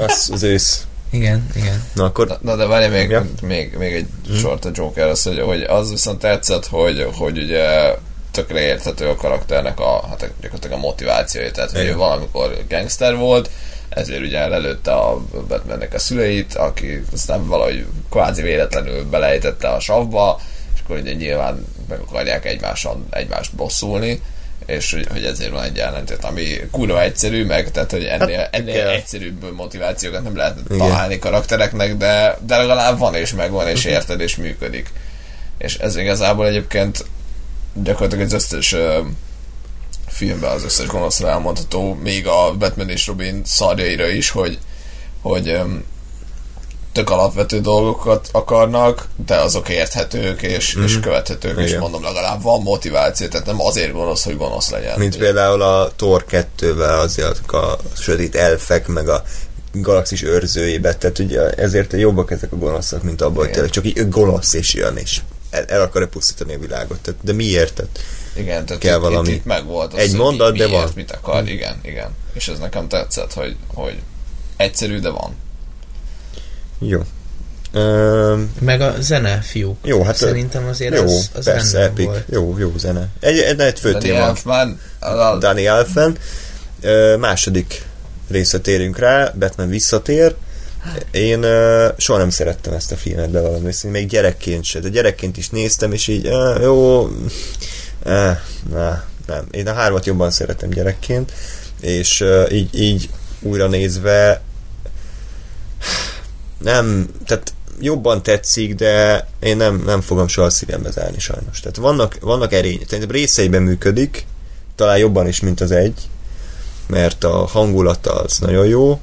[SPEAKER 1] az az ősz.
[SPEAKER 3] Igen, igen.
[SPEAKER 1] Na akkor
[SPEAKER 2] Na, na de várj még,
[SPEAKER 1] Ja.
[SPEAKER 2] még, még egy sort a Joker, az, hogy, hogy az viszont tetszett, hogy, hogy ugye tökre érthető a karakternek a, hát gyakorlatilag a motivációja, tehát hogy ő valamikor gangster volt, ezért ugye lelőtte a Batmannek a szüleit, aki aztán valahogy kvázi véletlenül belejtette a savba, és akkor ugye nyilván meg akarják egymáson, egymást bosszulni, és hogy, hogy ezért van egy ellentét, ami kurva egyszerű, meg tehát, hogy ennél,
[SPEAKER 1] Hát,
[SPEAKER 2] ennél
[SPEAKER 1] kell.
[SPEAKER 2] egyszerűbb motivációkat nem lehet
[SPEAKER 1] Igen.
[SPEAKER 2] találni karaktereknek, de, de legalább van és megvan, és érted, és működik. És ez igazából egyébként gyakorlatilag az összes filmben az összes gonoszra elmondható, még a Batman és Robin szarjaira is, hogy, hogy öm, tök alapvető dolgokat akarnak, de azok érthetők és, mm. és követhetők, és
[SPEAKER 1] Igen.
[SPEAKER 2] mondom, legalább van motiváció, tehát nem azért gonosz, hogy gonosz legyen.
[SPEAKER 1] Mint például a Thor 2-vel azért a sötét elfek, meg a galaxis őrzőjébe, tehát ugye ezért jobbak ezek a gonoszak, mint
[SPEAKER 2] Igen.
[SPEAKER 1] tényleg csak így gonosz és jön, és el, el akarja pusztítani a világot. Tehát, de miért? Tehát,
[SPEAKER 2] Igen, tehát
[SPEAKER 1] kell
[SPEAKER 2] itt,
[SPEAKER 1] valami.
[SPEAKER 2] Itt, itt meg volt az,
[SPEAKER 1] Egy
[SPEAKER 2] hogy
[SPEAKER 1] mondat,
[SPEAKER 2] mi,
[SPEAKER 1] de
[SPEAKER 2] miért,
[SPEAKER 1] van.
[SPEAKER 2] mit akar, igen, igen. És ez nekem tetszett, hogy, hogy egyszerű, de van.
[SPEAKER 1] jó. Üm,
[SPEAKER 3] Meg a zene, fiúk.
[SPEAKER 1] jó, hát
[SPEAKER 3] Szerintem azért
[SPEAKER 1] jó,
[SPEAKER 3] az, az
[SPEAKER 1] persze, epic.
[SPEAKER 3] volt.
[SPEAKER 1] Jó, jó zene. Egy, egy, egy fő
[SPEAKER 2] Danny
[SPEAKER 1] téma.
[SPEAKER 2] Elfman, a,
[SPEAKER 1] Danny Elfen. Ö, második részre térünk rá, Batman visszatér. Én ö, soha nem szerettem ezt a filmet, de valami még gyerekként se. De gyerekként is néztem, és így, ö, jó, ö, na, nem. Én a hármat jobban szeretem gyerekként, és ö, így, így újra nézve nem, tehát jobban tetszik, de én nem, nem fogom soha a szívembe zárni sajnos. Tehát vannak, vannak erények, tehát részeiben működik, talán jobban is, mint az egy, mert a hangulata az nagyon jó,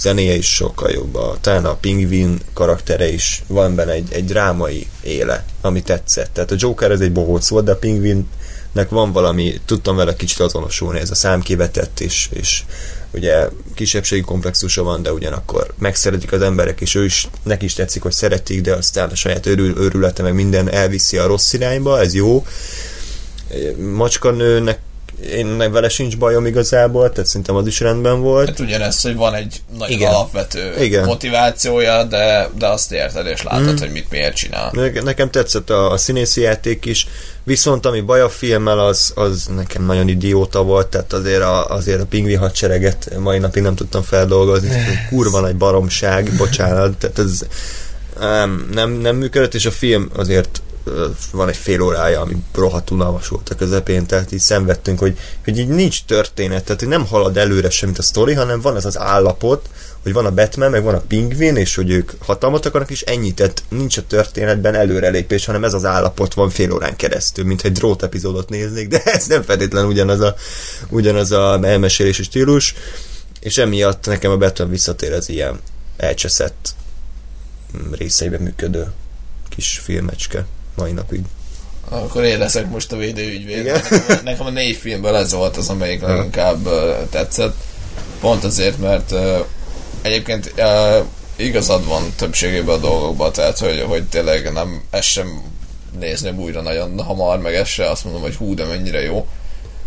[SPEAKER 1] zenéje is sokkal jobb, a, talán a pingvin karaktere is van benne egy, egy drámai éle, ami tetszett. Tehát a Joker ez egy bohóc volt, de a pingvinnek van valami, tudtam vele kicsit azonosulni, ez a számkivetett, és, és ugye kisebbségi komplexusa van, de ugyanakkor megszeretik az emberek, és ő is, neki is tetszik, hogy szeretik, de aztán a saját örül, őrülete, meg minden elviszi a rossz irányba, ez jó. Macskanőnek én meg vele sincs bajom igazából, tehát szerintem az is rendben volt.
[SPEAKER 2] hát ugyanez, hogy van egy nagyon
[SPEAKER 1] Igen.
[SPEAKER 2] alapvető
[SPEAKER 1] Igen.
[SPEAKER 2] motivációja, de, de azt érted és látod,
[SPEAKER 1] Mm.
[SPEAKER 2] hogy mit miért csinál.
[SPEAKER 1] Ne- Nekem tetszett a, a színészi játék is, viszont ami baj a filmmel, az, az nekem nagyon idióta volt, tehát azért a, azért a pingvi hadsereget mai napig nem tudtam feldolgozni, kurva nagy baromság, bocsánat, tehát ez nem, nem, nem működött, és a film azért van egy fél órája, ami rohadt unalmas volt a közepén, tehát így szenvedtünk, hogy, hogy így nincs történet, tehát nem halad előre sem, mint a sztori, hanem van ez az állapot, hogy van a Batman, meg van a pingvin, és hogy ők hatalmat akarnak, és ennyi, tehát nincs a történetben előrelépés, hanem ez az állapot van fél órán keresztül, mint egy drót epizódot néznék, de ez nem feltétlen ugyanaz a, ugyanaz a elmesélési stílus, és emiatt nekem a Batman visszatér az ilyen elcseszett mm, részeiben működő kis filmecske mai napig.
[SPEAKER 2] Akkor én leszek most a védőügyvéd. Nekem, nekem a négy filmből ez volt az, amelyik leginkább tetszett. Pont azért, mert uh, egyébként uh, igazad van többségében a dolgokban, tehát hogy, hogy tényleg nem, ez sem nézném újra nagyon hamar, meg ez se azt mondom, hogy hú, de mennyire jó.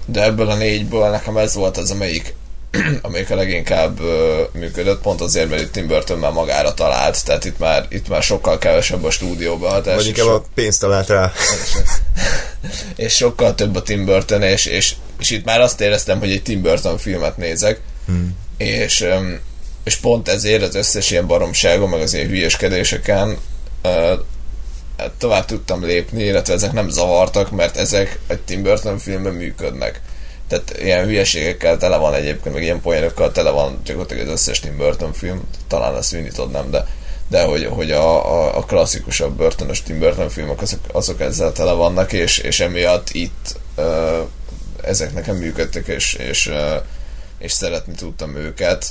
[SPEAKER 2] De ebből a négyből nekem ez volt az, amelyik amelyik a leginkább ö, működött, pont azért, mert itt Tim Burton már magára talált, tehát itt már, itt már sokkal kevesebb a stúdióba hatás.
[SPEAKER 1] Vagy inkább a pénzt talált rá.
[SPEAKER 2] és sokkal több a Tim Burton, és, és, és itt már azt éreztem, hogy egy Tim Burton filmet nézek,
[SPEAKER 1] Hmm.
[SPEAKER 2] és, öm, és pont ezért az összes ilyen baromságon, meg az ilyen hülyeskedéseken ö, hát tovább tudtam lépni, illetve ezek nem zavartak, mert ezek egy Tim Burton filmben működnek. Tehát ilyen hülyeségekkel tele van egyébként, meg ilyen poénokkal tele van gyakorlatilag az összes Tim Burton film, talán szűnitod nem, de, de hogy, hogy a, a, a klasszikusabb Burtonos Tim Burton filmek azok, azok ezzel tele vannak, és, és emiatt itt ö, ezek nekem működtek, és, és, ö, és szeretni tudtam őket.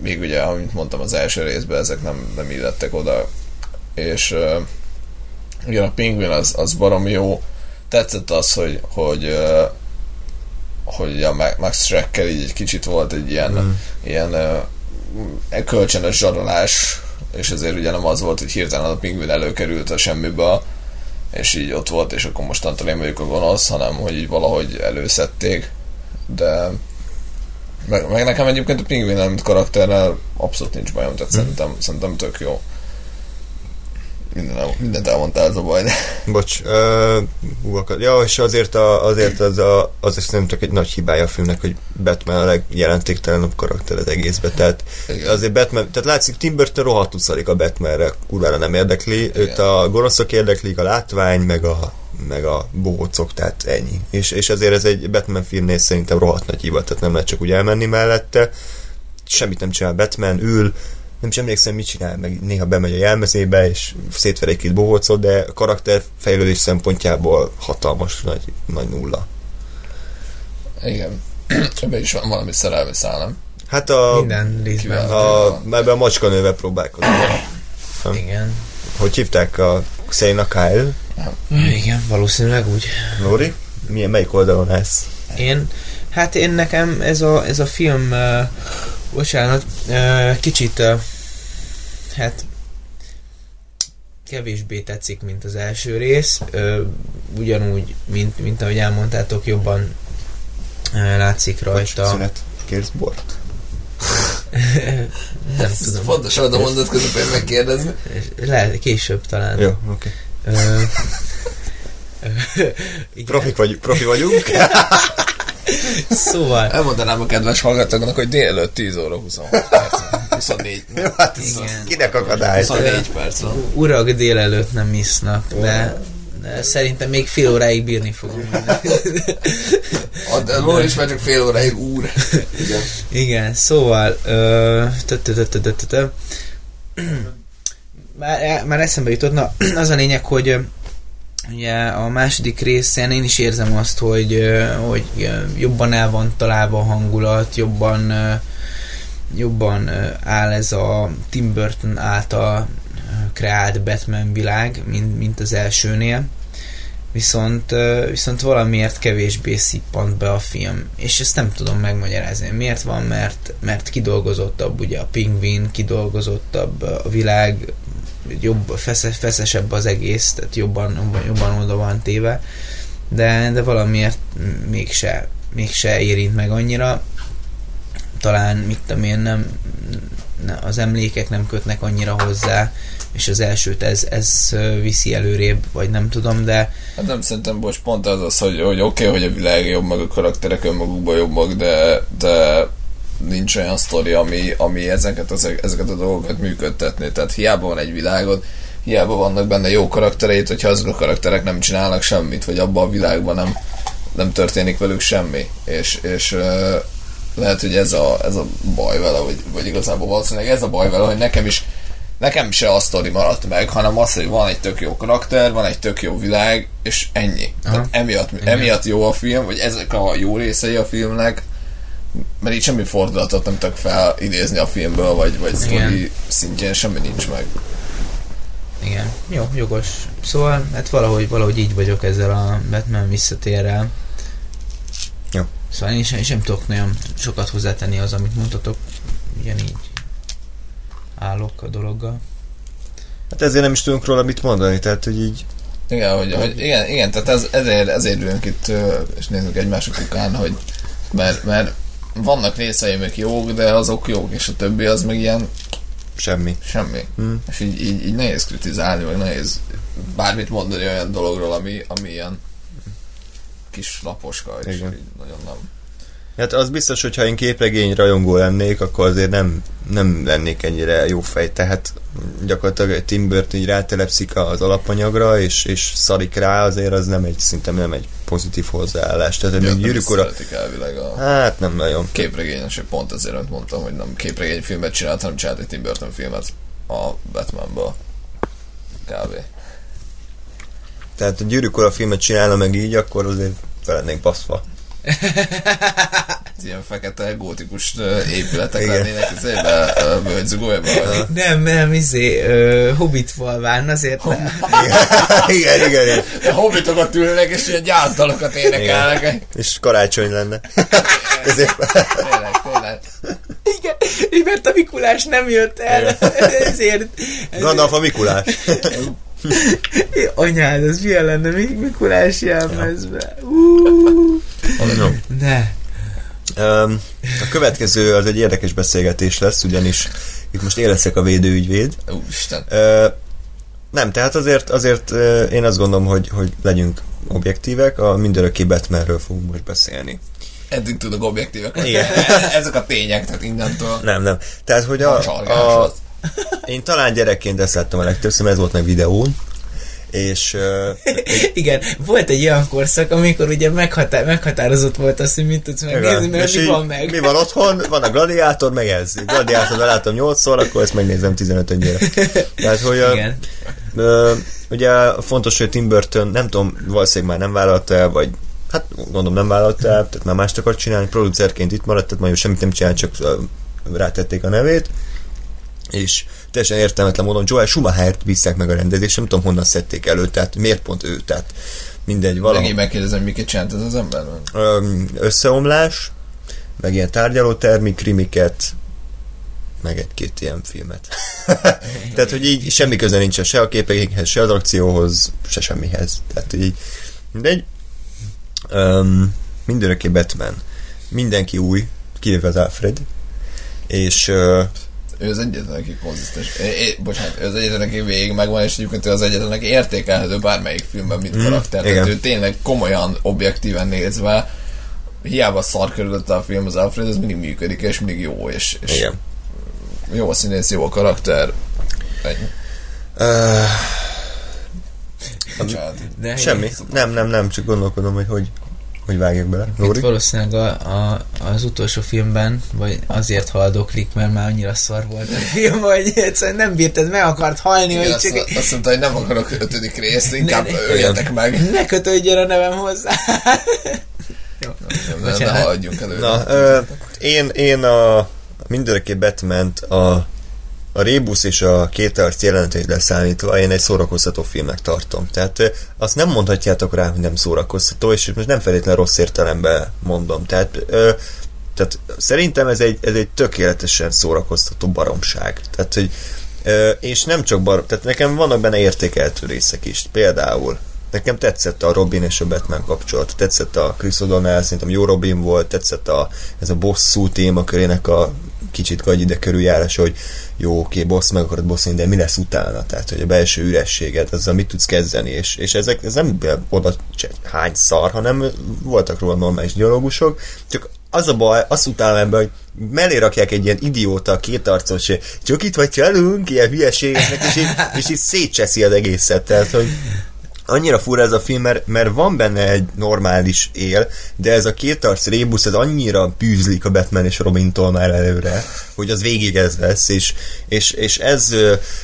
[SPEAKER 2] Még ugye, amint mondtam az első részben, ezek nem, nem illettek oda. És ö, igen, a Penguin az, az barom jó. Tetszett az, hogy, hogy ö, hogy a Ma- Max Schreckkel így egy kicsit volt egy ilyen, mm. ilyen uh, kölcsönös zsarolás, és ezért ugye nem az volt, hogy hirtelen a pingvin előkerült a semmiből, és így ott volt, és akkor mostantól én vagyok a gonosz, hanem hogy így valahogy előszedték, de meg, meg nekem egyébként a pingvin mint karakterrel abszolút nincs bajom, tehát mm. szerintem, szerintem tök jó. Minden, mindent elmondtál, ez a baj, de
[SPEAKER 1] Bocs, uh, akar- ja, és azért, a, azért az, a, az csak egy nagy hibája a filmnek, hogy Batman a legjelentéktelenebb karakter az egészben, tehát
[SPEAKER 2] Igen.
[SPEAKER 1] azért Batman, tehát látszik Tim Burton rohadtul szarik a Batmanre, kurvára nem érdekli, őt a gonoszok érdeklik, a látvány, meg a meg a bohócok, tehát ennyi. És, és ezért ez egy Batman filmnél szerintem rohadt nagy hiba, tehát nem lehet csak úgy elmenni mellette. Semmit nem csinál Batman, ül, nem is emlékszem, mit csinál, meg néha bemegy a jelmezébe, és szétver egy két bohócot, de a karakterfejlődés szempontjából hatalmas nagy, nagy nulla.
[SPEAKER 2] igen. Ebben is van valami szerelmi szál, nem?
[SPEAKER 1] Hát a,
[SPEAKER 3] Minden részben.
[SPEAKER 1] A, ebben a macskanővel próbálkozik.
[SPEAKER 3] Igen.
[SPEAKER 1] Hogy hívták a Xena Kyle?
[SPEAKER 3] Igen, valószínűleg úgy.
[SPEAKER 1] Lori? Milyen, melyik oldalon ez?
[SPEAKER 3] Én, hát én nekem ez a, ez a film, uh, bocsánat, uh, kicsit, uh, hát kevésbé tetszik, mint az első rész. Uh, ugyanúgy, mint, mint ahogy elmondtátok, jobban látszik rajta.
[SPEAKER 1] Szünet. Kérsz bort?
[SPEAKER 3] Nem
[SPEAKER 2] Ez
[SPEAKER 3] tudom.
[SPEAKER 2] Fontos volt a mondat közepén megkérdezni.
[SPEAKER 3] Lehet, később talán.
[SPEAKER 1] Jó, oké. Okay.
[SPEAKER 3] Ö, ö.
[SPEAKER 1] Profik vagy, profi vagyunk.
[SPEAKER 3] Szóval,
[SPEAKER 2] Elmondanám a kedves hallgatóknak, hogy délelőtt 10 óra 26 perc. 24.
[SPEAKER 1] Jó, hát ez
[SPEAKER 3] Igen.
[SPEAKER 1] kinek akadály?
[SPEAKER 2] 24 perc van.
[SPEAKER 3] urak délelőtt nem isznak, de, de szerintem még fél óráig bírni fogom.
[SPEAKER 2] A de Lóri is már csak fél óráig úr. Igen.
[SPEAKER 3] Igen, szóval már, már eszembe jutott, na az a lényeg, hogy ugye a második részen én is érzem azt, hogy, hogy jobban el van találva a hangulat, jobban jobban áll ez a Tim Burton által kreált Batman világ, mint, mint az elsőnél. Viszont, viszont valamiért kevésbé szippant be a film, és ezt nem tudom megmagyarázni. Miért van? Mert, mert kidolgozottabb ugye a pingvin, kidolgozottabb a világ, jobb, feszes, feszesebb az egész, tehát jobban, jobban, oda van téve, de, de valamiért mégse, mégse érint meg annyira. Talán, mit tudom én, nem, ne- az emlékek nem kötnek annyira hozzá, és az elsőt ez, ez viszi előrébb, vagy nem tudom, de
[SPEAKER 2] Hát nem szerintem, bocs, pont az az, hogy, hogy oké, okay, hogy a világ jobb, meg a karakterek önmagukban jobbak, de, de nincs olyan sztori, ami, ami ezeket, ezeket a dolgokat működtetné. Tehát hiába van egy világod, hiába vannak benne jó karaktereit, hogyha azok a karakterek nem csinálnak semmit, vagy abban a világban nem, nem történik velük semmi. És, és lehet, hogy ez a, ez a baj vele, vagy, vagy igazából valószínűleg ez a baj vele, hogy nekem is nekem se a sztori maradt meg, hanem az, hogy van egy tök jó karakter, van egy tök jó világ, és ennyi.
[SPEAKER 3] Aha.
[SPEAKER 2] Tehát emiatt,
[SPEAKER 3] Igen.
[SPEAKER 2] emiatt jó a film, vagy ezek a jó részei a filmnek, mert így semmi fordulatot nem tudok fel idézni a filmből, vagy, vagy sztori szintjén semmi nincs meg.
[SPEAKER 3] igen, jó, jogos. Szóval, hát valahogy, valahogy így vagyok ezzel a Batman visszatérrel.
[SPEAKER 1] Jó.
[SPEAKER 3] Szóval én sem, én sem tudok nagyon sokat hozzátenni az, amit mondtatok. Ugyanígy. állok a dologgal.
[SPEAKER 1] Hát ezért nem is tudunk róla mit mondani, tehát hogy így
[SPEAKER 2] Igen, hogy, hogy igen, igen, tehát ez, ezért, ezért ülünk itt, és nézzük egymások ukán, hogy mert, mert vannak részei, amik jók, de azok jók, és a többi az meg ilyen
[SPEAKER 1] semmi.
[SPEAKER 2] semmi.
[SPEAKER 1] Hmm.
[SPEAKER 2] És így, így, így nehéz kritizálni, meg nehéz bármit mondani olyan dologról, ami, ami ilyen kis laposka, és
[SPEAKER 1] Igen.
[SPEAKER 2] így nagyon nem.
[SPEAKER 1] Hát az biztos, hogy ha én képregény rajongó lennék, akkor azért nem, nem lennék ennyire jó fej. Tehát gyakorlatilag Tim Burton így rátelepszik az alapanyagra, és, és szarik rá, azért az nem egy, szinte nem egy pozitív hozzáállás. Tehát még
[SPEAKER 2] nem
[SPEAKER 1] gyűrűk ura,
[SPEAKER 2] elvileg a
[SPEAKER 1] hát nem nagyon.
[SPEAKER 2] képregényes, pont ezért amit mondtam, hogy nem képregény filmet csinált, hanem csinált egy Tim Burton filmet a Batmanből. Kb.
[SPEAKER 1] Tehát a gyűrűk ura filmet csinálna meg így, akkor azért fel lennék baszva.
[SPEAKER 2] Ilyen fekete gótikus épületek
[SPEAKER 1] Igen.
[SPEAKER 2] lennének ezébe, bőgyzugójában.
[SPEAKER 3] Nem, nem, izé, uh, Hobbit falván, azért nem.
[SPEAKER 1] igen, igen, igen.
[SPEAKER 2] A hobbitokat ülnek, és ilyen gyászdalokat énekelnek.
[SPEAKER 1] És karácsony lenne. Ezért,
[SPEAKER 2] Tényleg, tényleg.
[SPEAKER 3] Igen, így mert a Mikulás nem jött el, ezért,
[SPEAKER 1] Gandalf a Mikulás.
[SPEAKER 3] Anyád, az milyen lenne Mi- Mikulás jelmezbe.
[SPEAKER 1] No.
[SPEAKER 3] ne.
[SPEAKER 1] Um, a következő az egy érdekes beszélgetés lesz, ugyanis itt most én leszek a védőügyvéd.
[SPEAKER 2] Úristen.
[SPEAKER 1] Uh, nem, tehát azért, azért uh, én azt gondolom, hogy, hogy legyünk objektívek, a mindörökké Batmanről fogunk most beszélni.
[SPEAKER 2] Eddig tudok objektívek.
[SPEAKER 1] Igen.
[SPEAKER 2] Ezek a tények, tehát innentől
[SPEAKER 1] Nem, nem. Tehát, hogy a,
[SPEAKER 2] a.
[SPEAKER 1] én talán gyerekként ezt láttam a legtöbbször, mert ez volt meg videón, és uh,
[SPEAKER 3] Igen, volt egy olyan korszak, amikor ugye meghatá- meghatározott volt az, hogy mit tudsz megnézni, mert
[SPEAKER 1] És
[SPEAKER 3] mi van meg.
[SPEAKER 1] Mi van otthon? Van a gladiátor, meg ez. Gladiátor láttam 8-szor, akkor ezt megnézem 15 önyére. Tehát, hogy a,
[SPEAKER 3] Igen.
[SPEAKER 1] ö, ugye fontos, hogy Tim Burton, nem tudom, valószínűleg már nem vállalta el, vagy hát gondolom nem vállalta el, tehát már mást akart csinálni, producerként itt maradt, tehát majd semmit nem csinál, csak rátették a nevét, és teljesen értelmetlen módon Joel Schumacher-t bízták meg a rendezést, nem tudom honnan szedték elő, tehát miért pont ő, tehát mindegy, valahol
[SPEAKER 2] Megint megkérdezem, miket csinált ez az ember?
[SPEAKER 1] összeomlás, meg ilyen tárgyalótermi krimiket, meg egy-két ilyen filmet. Tehát, hogy így semmi köze nincs se a képekhez, se az akcióhoz, se semmihez. Tehát így mindegy. Um, mindörökké Batman. Mindenki új, kivéve az Alfred. És uh,
[SPEAKER 2] Ő az egyetlen, aki konzisztens. É, bocsánat, ő az egyetlen, aki végig megvan, és egyébként ő az egyetlen, aki értékelhető bármelyik filmben, mint karakter. Tehát
[SPEAKER 1] igen.
[SPEAKER 2] ő tényleg komolyan, objektíven nézve, hiába szar körülötte a film, az Alfred, ez mindig működik, és mindig jó, és, és
[SPEAKER 1] igen.
[SPEAKER 2] jó a színész, jó a karakter. Ennyi.
[SPEAKER 1] Uh, semmi. Nem, nem, nem, csak gondolkodom, hogy hogy, hogy vágjak bele.
[SPEAKER 3] Itt
[SPEAKER 1] Lóri?
[SPEAKER 3] valószínűleg a, a, az utolsó filmben, vagy azért haldoklik, mert már annyira szar volt a film, hogy egyszerűen nem bírtad, meg akart halni,
[SPEAKER 2] Igen,
[SPEAKER 3] hogy
[SPEAKER 2] azt,
[SPEAKER 3] csak
[SPEAKER 2] azt mondta, hogy nem akarok ötödik részt, inkább
[SPEAKER 3] Ne, ne.
[SPEAKER 2] öljetek meg.
[SPEAKER 3] ne kötődjön a nevem hozzá.
[SPEAKER 2] Nem, nem, ne haladjunk előre.
[SPEAKER 1] Na, ö, én, én a mindörökké batman a a Rébusz és a két arc jelenetét leszámítva én egy szórakoztató filmnek tartom. Tehát azt nem mondhatjátok rá, hogy nem szórakoztató, és most nem feltétlenül rossz értelemben mondom. Tehát, ö, tehát szerintem ez egy, ez egy tökéletesen szórakoztató baromság. Tehát, hogy ö, és nem csak barom, tehát nekem vannak benne értékeltő részek is. Például Nekem tetszett a Robin és a Batman kapcsolat, tetszett a Chris O'Donnell, szerintem jó Robin volt, tetszett a, ez a bosszú témakörének a kicsit gagy ide körüljárása, hogy jó, oké, boss, meg akarod bosszolni, de mi lesz utána? Tehát, hogy a belső ürességet, azzal mit tudsz kezdeni, és, és ezek, ez nem oda hány szar, hanem voltak róla normális dialógusok, csak az a baj, azt utálom ebben, hogy mellé rakják egy ilyen idióta, kétarcos, csak itt vagy csalunk, ilyen hülyeségeknek, és így, és így szétcseszi az egészet, tehát, hogy annyira fura ez a film, mert, mert van benne egy normális él, de ez a két arc rébusz, ez annyira bűzlik a Batman és Robintól már előre, hogy az végig ez lesz, és, és, és ez,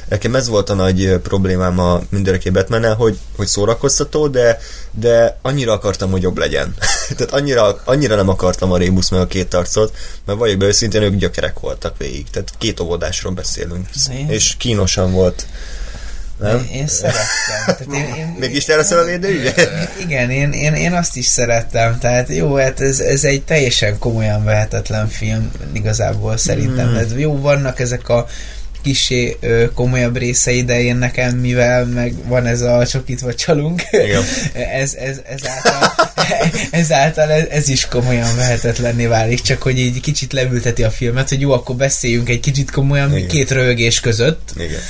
[SPEAKER 1] nekem ez volt a nagy problémám a mindenki batman hogy, hogy szórakoztató, de, de annyira akartam, hogy jobb legyen. Tehát annyira, annyira nem akartam a rébusz meg a két arcot, mert vagyok be őszintén, ők gyökerek voltak végig. Tehát két óvodásról beszélünk.
[SPEAKER 3] Én-
[SPEAKER 1] És kínosan volt. Nem?
[SPEAKER 3] Én, én szerettem. Tehát én, én,
[SPEAKER 1] Mégis te leszel a védő,
[SPEAKER 3] Igen, én, én, én azt is szerettem, tehát jó, hát ez, ez egy teljesen komolyan vehetetlen film igazából szerintem.
[SPEAKER 1] Mm.
[SPEAKER 3] Ez jó, vannak ezek a kisé ö, komolyabb részei, de én nekem, mivel meg van ez a csokit vagy csalunk,
[SPEAKER 1] Igen.
[SPEAKER 3] ez, ez, ezáltal, ezáltal ez, ez is komolyan vehetetlenné válik, csak hogy így kicsit levülteti a filmet, hogy jó, akkor beszéljünk egy kicsit komolyan
[SPEAKER 1] Igen.
[SPEAKER 3] két röhögés között,
[SPEAKER 1] Igen.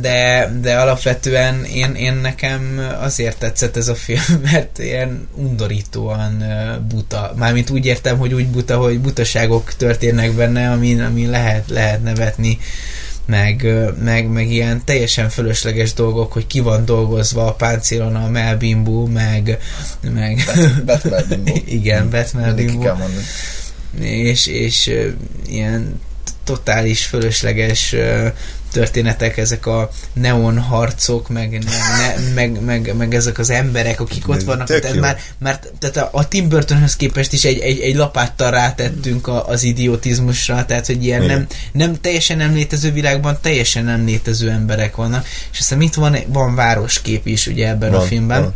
[SPEAKER 3] De, de alapvetően én, én nekem azért tetszett ez a film, mert ilyen undorítóan buta. Mármint úgy értem, hogy úgy buta, hogy butaságok történnek benne, amin, amin lehet, lehet nevetni, meg, meg, meg ilyen teljesen fölösleges dolgok, hogy ki van dolgozva a páncélon a Melbimbu, meg, meg
[SPEAKER 2] Batman Bimbo.
[SPEAKER 3] igen, Batman Bimbo és, és ilyen totális fölösleges történetek, ezek a neon harcok, meg, ne, meg, meg, meg, ezek az emberek, akik ott vannak, tehát
[SPEAKER 1] jó.
[SPEAKER 3] már, már tehát a, a Tim Burtonhöz képest is egy, egy, egy lapáttal rátettünk a, az idiotizmusra, tehát hogy ilyen
[SPEAKER 1] Igen.
[SPEAKER 3] nem, nem teljesen nem létező világban teljesen nem létező emberek vannak, és aztán itt van, van városkép is ugye ebben a
[SPEAKER 1] Van,
[SPEAKER 3] filmben.
[SPEAKER 1] van.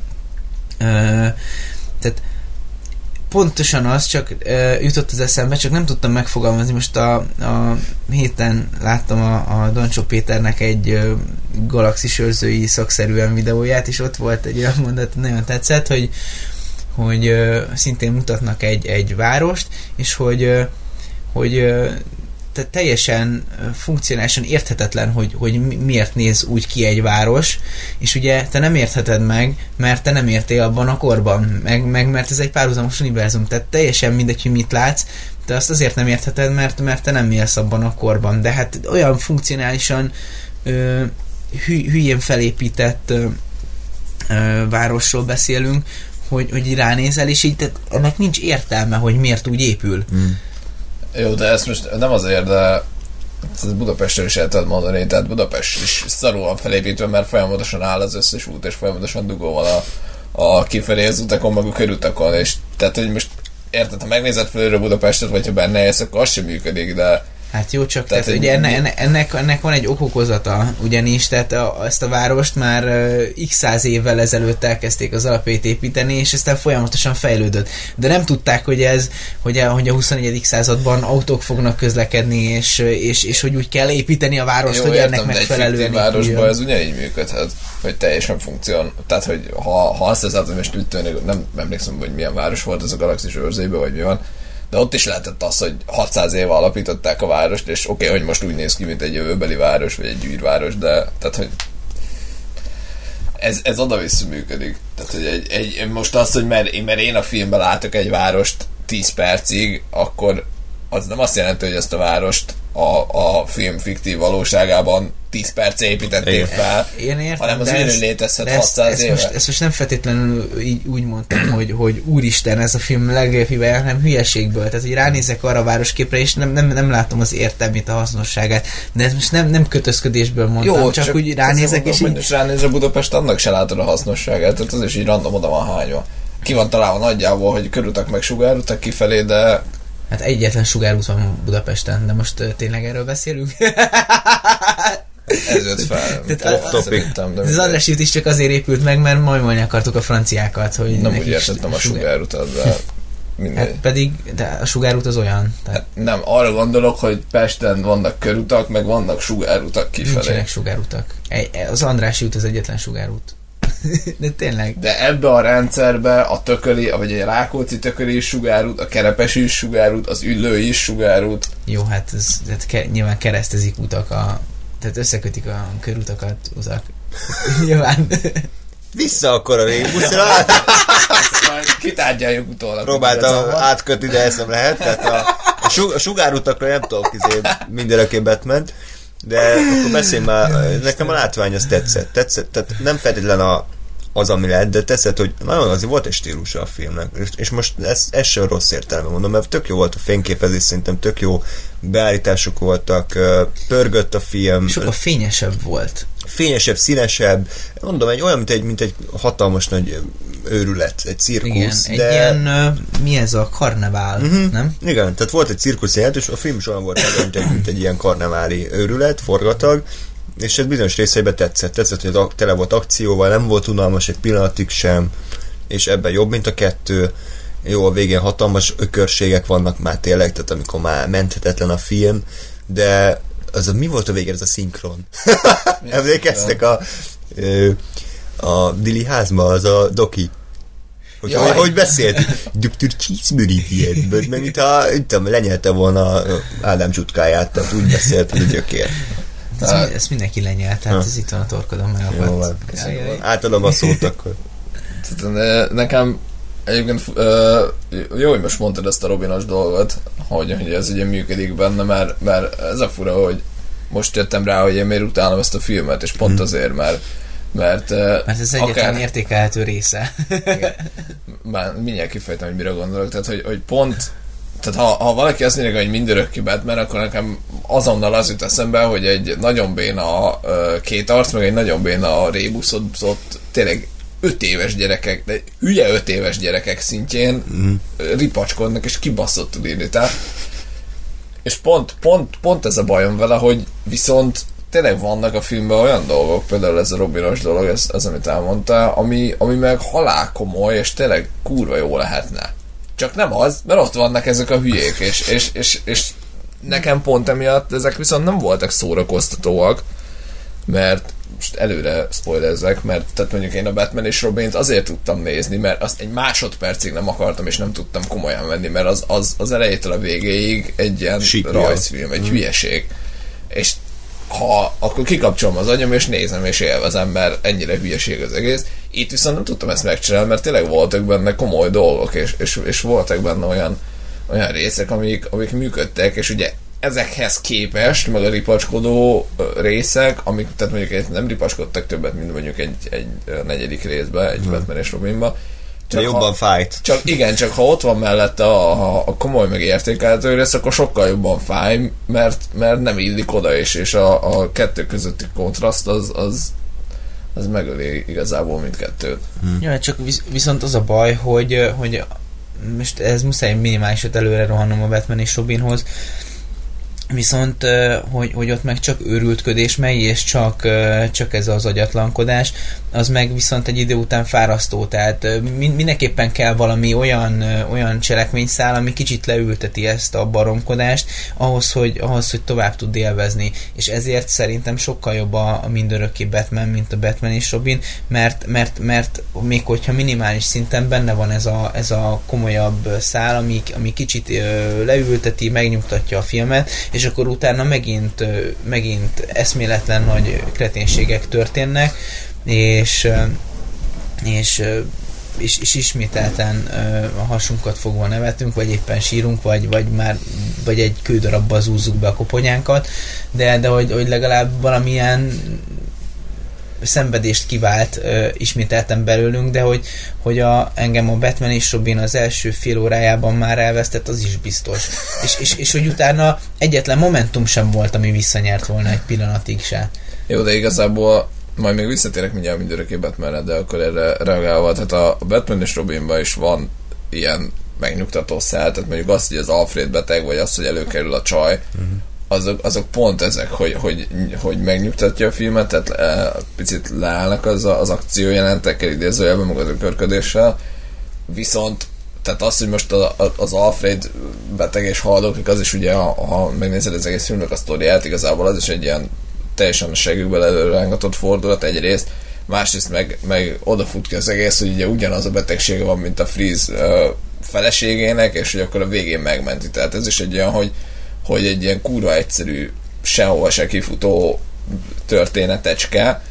[SPEAKER 3] Tehát pontosan az csak ö, jutott az eszembe, csak nem tudtam megfogalmazni. Most a, a héten láttam a, a Doncsó Péternek egy ö, galaxis őrzői szakszerűen videóját, és ott volt egy olyan mondat, nagyon tetszett, hogy hogy ö, szintén mutatnak egy, egy várost, és hogy ö, hogy ö, tehát teljesen funkcionálisan érthetetlen, hogy, hogy mi- miért néz úgy ki egy város, és ugye te nem értheted meg, mert te nem értél abban a korban, meg, meg mert ez egy párhuzamos univerzum, tehát teljesen mindegy, hogy mit látsz, te azt azért nem értheted, mert, mert te nem élsz abban a korban, de hát olyan funkcionálisan ö, hű, hülyén felépített ö, ö, városról beszélünk, hogy, hogy ránézel, és így tehát ennek nincs értelme, hogy miért úgy épül.
[SPEAKER 1] Mm.
[SPEAKER 2] Jó, de ezt most nem azért, de ezt Budapestről is el tudod mondani, tehát Budapest is szarúan felépítve, mert folyamatosan áll az összes út, és folyamatosan dugóval a, a kifelé az utakon, meg a körutakon, és tehát, hogy most érted, ha megnézed felülről Budapestet, vagy ha benne élsz, akkor az sem működik, de
[SPEAKER 3] Hát jó, csak
[SPEAKER 2] Tehát
[SPEAKER 3] tehát, ugye enne, enne, ennek, ennek van egy okokozata, ugyanis tehát a, ezt a várost már uh, x száz évvel ezelőtt elkezdték az alapjait építeni, és aztán folyamatosan fejlődött. De nem tudták, hogy ez, hogy a, hogy a 21. században autók fognak közlekedni, és, és, és hogy úgy kell építeni a várost, hogy ennek
[SPEAKER 2] de egy
[SPEAKER 3] megfelelően
[SPEAKER 2] fiktív városban ez ugyanígy működhet, hogy teljesen funkción. Tehát, hogy ha, ha azt hogy most úgy tűnik, nem emlékszem, hogy milyen város volt ez a galaxis őrzőjében, vagy mi van, de ott is lehetett az, hogy 600 éve alapították a várost, és oké, okay, hogy most úgy néz ki, mint egy jövőbeli város, vagy egy űrváros, de tehát, hogy ez, ez oda-vissza működik. Tehát, hogy egy, egy, most az, hogy mert, mert én a filmben látok egy várost 10 percig, akkor az nem azt jelenti, hogy ezt a várost a, a film fiktív valóságában 10 perc építették
[SPEAKER 1] Igen.
[SPEAKER 2] fel,
[SPEAKER 3] Én értem,
[SPEAKER 2] hanem az
[SPEAKER 3] ezt-
[SPEAKER 2] létezhet
[SPEAKER 3] ezt,
[SPEAKER 2] 600
[SPEAKER 3] ezt
[SPEAKER 2] éve.
[SPEAKER 3] most, ezt most nem feltétlenül így úgy mondtam, hogy, hogy úristen, ez a film legjobb hibája, hanem hülyeségből. Tehát, hogy ránézek arra a városképre, és nem, nem, nem látom az értelmét, a hasznosságát. De ezt most nem, nem kötözködésből mondtam, Jó, csak, csak úgy ránézek, és így...
[SPEAKER 2] És ránéz a Budapest, annak se látod a hasznosságát, tehát az is így random oda van hányva. Ki van találva nagyjából, hogy körutak meg sugárutak kifelé, de
[SPEAKER 3] Hát egyetlen sugárút van Budapesten, de most tényleg erről beszélünk.
[SPEAKER 2] ez jött fel.
[SPEAKER 3] Tehát
[SPEAKER 2] Off topic. De
[SPEAKER 3] az András út is csak azért épült meg, mert majmolni akartuk a franciákat, hogy
[SPEAKER 2] nem úgy értettem a
[SPEAKER 3] sugár-
[SPEAKER 2] sugárutat, de
[SPEAKER 3] Hát pedig, de a sugárút az olyan. Tehát
[SPEAKER 2] Hát nem, arra gondolok, hogy Pesten vannak körutak, meg vannak sugárutak kifelé.
[SPEAKER 3] nincsenek sugárutak. Az Andrási út az egyetlen sugárút. De tényleg.
[SPEAKER 2] De ebbe a rendszerbe a tököli, vagy a Rákóczi tököli is sugárút, a Kerepesi is sugárút, az Üllő is sugárút.
[SPEAKER 3] Jó, hát ez tehát ke, nyilván keresztezik utak a tehát összekötik a körutakat, utak. nyilván.
[SPEAKER 1] Vissza akkor a régi buszra,
[SPEAKER 2] Majd kitárgyaljuk utólag.
[SPEAKER 1] próbáltam átkötni, de ezt nem lehet. Tehát a, a, sug, a sugárutakra nem tudok izé mindeneképp ment, de akkor beszélj már, nekem a látvány az tetszett. tetszett tehát nem feltétlen a, az, ami lett, de tetszett, hogy nagyon azért volt egy stílusa a filmnek, és, és most ez, ez sem rossz értelme mondom, mert tök jó volt a fényképezés, szerintem tök jó beállítások voltak, pörgött a film,
[SPEAKER 3] Sokkal fényesebb volt.
[SPEAKER 1] fényesebb, színesebb, mondom, egy olyan, mint egy, mint egy hatalmas nagy őrület, egy cirkusz,
[SPEAKER 3] Igen, egy
[SPEAKER 1] de...
[SPEAKER 3] ilyen, ö, mi ez a karnevál,
[SPEAKER 1] Mhm.
[SPEAKER 3] nem?
[SPEAKER 1] Igen, tehát volt egy cirkusz jelent, és a film is olyan volt, mint egy, mint egy ilyen karneváli őrület, forgatag, és ez bizonyos részeiben tetszett. Tetszett, hogy tele volt akcióval, nem volt unalmas egy pillanatig sem, és ebben jobb, mint a kettő. Jó, a végén hatalmas ökörségek vannak már tényleg, tehát amikor már menthetetlen a film, de az a, mi volt a vége, ez a szinkron? Emlékeztek a, a Dili házma, az a doki. Hogy,
[SPEAKER 2] Jaj.
[SPEAKER 1] hogy, hogy beszélt? Dr. Cheeseburger ilyen, mert mintha, lenyelte volna Ádám csutkáját, tehát úgy beszélt, hogy a gyökér.
[SPEAKER 3] Ez, ezt mindenki lenyelt, tehát ez itt van a torkodon
[SPEAKER 1] Jó,
[SPEAKER 3] megakadt.
[SPEAKER 1] van.
[SPEAKER 3] Ajaj.
[SPEAKER 1] Átadom a szót akkor.
[SPEAKER 2] Tehát, ne- nekem egyébként jó, hogy most mondtad ezt a Robinos dolgot, hogy, hogy ez ugye működik benne, mert, mert ez a fura, hogy most jöttem rá, hogy én miért utálom ezt a filmet, és pont azért, mert mert,
[SPEAKER 3] Mert ez egyetlen értékelhető része.
[SPEAKER 2] már mindjárt kifejtem, hogy mire gondolok, tehát hogy, hogy pont tehát ha, ha valaki azt mondja, hogy mindörökké Batman, akkor nekem azonnal az jut eszembe, hogy egy nagyon béna két arc, meg egy nagyon béna rébuszott, tényleg öt éves gyerekek, de hülye öt éves gyerekek szintjén mm. ripacskodnak, és kibaszott tud írni. Tehát, és pont, pont, pont ez a bajom vele, hogy viszont tényleg vannak a filmben olyan dolgok, például ez a Robinos dolog, ez, ez amit elmondta, ami, ami meg halál komoly, és tényleg kurva jó lehetne. Csak nem az, mert ott vannak ezek a hülyék, és, és, és, és nekem pont emiatt ezek viszont nem voltak szórakoztatóak, mert most előre spoilerzek, mert tehát mondjuk én a Batman és Robint azért tudtam nézni, mert azt egy másodpercig nem akartam, és nem tudtam komolyan venni, mert az, az, az elejétől a végéig egy ilyen
[SPEAKER 1] Síkja.
[SPEAKER 2] rajzfilm, egy hülyeség. És ha akkor kikapcsolom az agyam, és nézem, és élvezem, mert ennyire hülyeség az egész. Itt viszont nem tudtam ezt megcsinálni, mert tényleg voltak benne komoly dolgok, és, és, és voltak benne olyan, olyan részek, amik, amik működtek, és ugye ezekhez képest, meg a ripacskodó részek, amik, tehát mondjuk nem ripacskodtak többet, mint mondjuk egy, egy negyedik részbe, egy Batman és Robinba.
[SPEAKER 1] De jobban fájt.
[SPEAKER 2] Csak igen, csak ha ott van mellette a, a, komoly meg értékelhető rész, akkor sokkal jobban fáj, mert, mert nem illik oda, és, és a, a kettő közötti kontraszt az, az, az megöli igazából mindkettőt.
[SPEAKER 3] Ja, csak visz, viszont az a baj, hogy, hogy most ez muszáj minimálisat előre rohannom a Batman és Robinhoz, viszont hogy, hogy ott meg csak őrültködés megy, és csak, csak ez az agyatlankodás, az meg viszont egy idő után fárasztó, tehát mindenképpen kell valami olyan, olyan cselekményszál, ami kicsit leülteti ezt a baromkodást, ahhoz, hogy, ahhoz, hogy tovább tud élvezni, és ezért szerintem sokkal jobb a, a mindörökké Batman, mint a Batman és Robin, mert, mert, mert még hogyha minimális szinten benne van ez a, ez a komolyabb szál, ami, ami kicsit leülteti, megnyugtatja a filmet, és akkor utána megint, megint eszméletlen nagy kreténségek történnek, és, és és, és ismételten a hasunkat fogva nevetünk, vagy éppen sírunk, vagy, vagy már vagy egy kődarabba zúzzuk be a koponyánkat, de, de hogy, hogy legalább valamilyen szenvedést kivált ö, ismételten belőlünk, de hogy, hogy a, engem a Batman és Robin az első fél órájában már elvesztett, az is biztos. És, és, és hogy utána egyetlen momentum sem volt, ami visszanyert volna egy pillanatig se.
[SPEAKER 2] Jó, de igazából majd még visszatérek mindjárt mindörökké Batmanre, de akkor erre reagálva, tehát a Batman és Robinban is van ilyen megnyugtató szál, tehát mondjuk azt, hogy az Alfred beteg, vagy azt, hogy előkerül a csaj, azok, azok pont ezek, hogy, hogy, hogy megnyugtatja a filmet, tehát e, picit leállnak az, a- az akciójelentekkel, idézőjelben, meg az ökörködéssel, viszont tehát az, hogy most a, a, az Alfred beteg és haldoklik, az is ugye, ha, ha megnézed az egész filmnek a sztoriát, igazából az is egy ilyen teljesen a segükbe előrángatott fordulat egyrészt, másrészt meg, meg odafut ki az egész, hogy ugye ugyanaz a betegsége van, mint a Freeze feleségének, és hogy akkor a végén megmenti. Tehát ez is egy olyan, hogy, hogy egy ilyen kurva egyszerű, sehova se kifutó történetecske,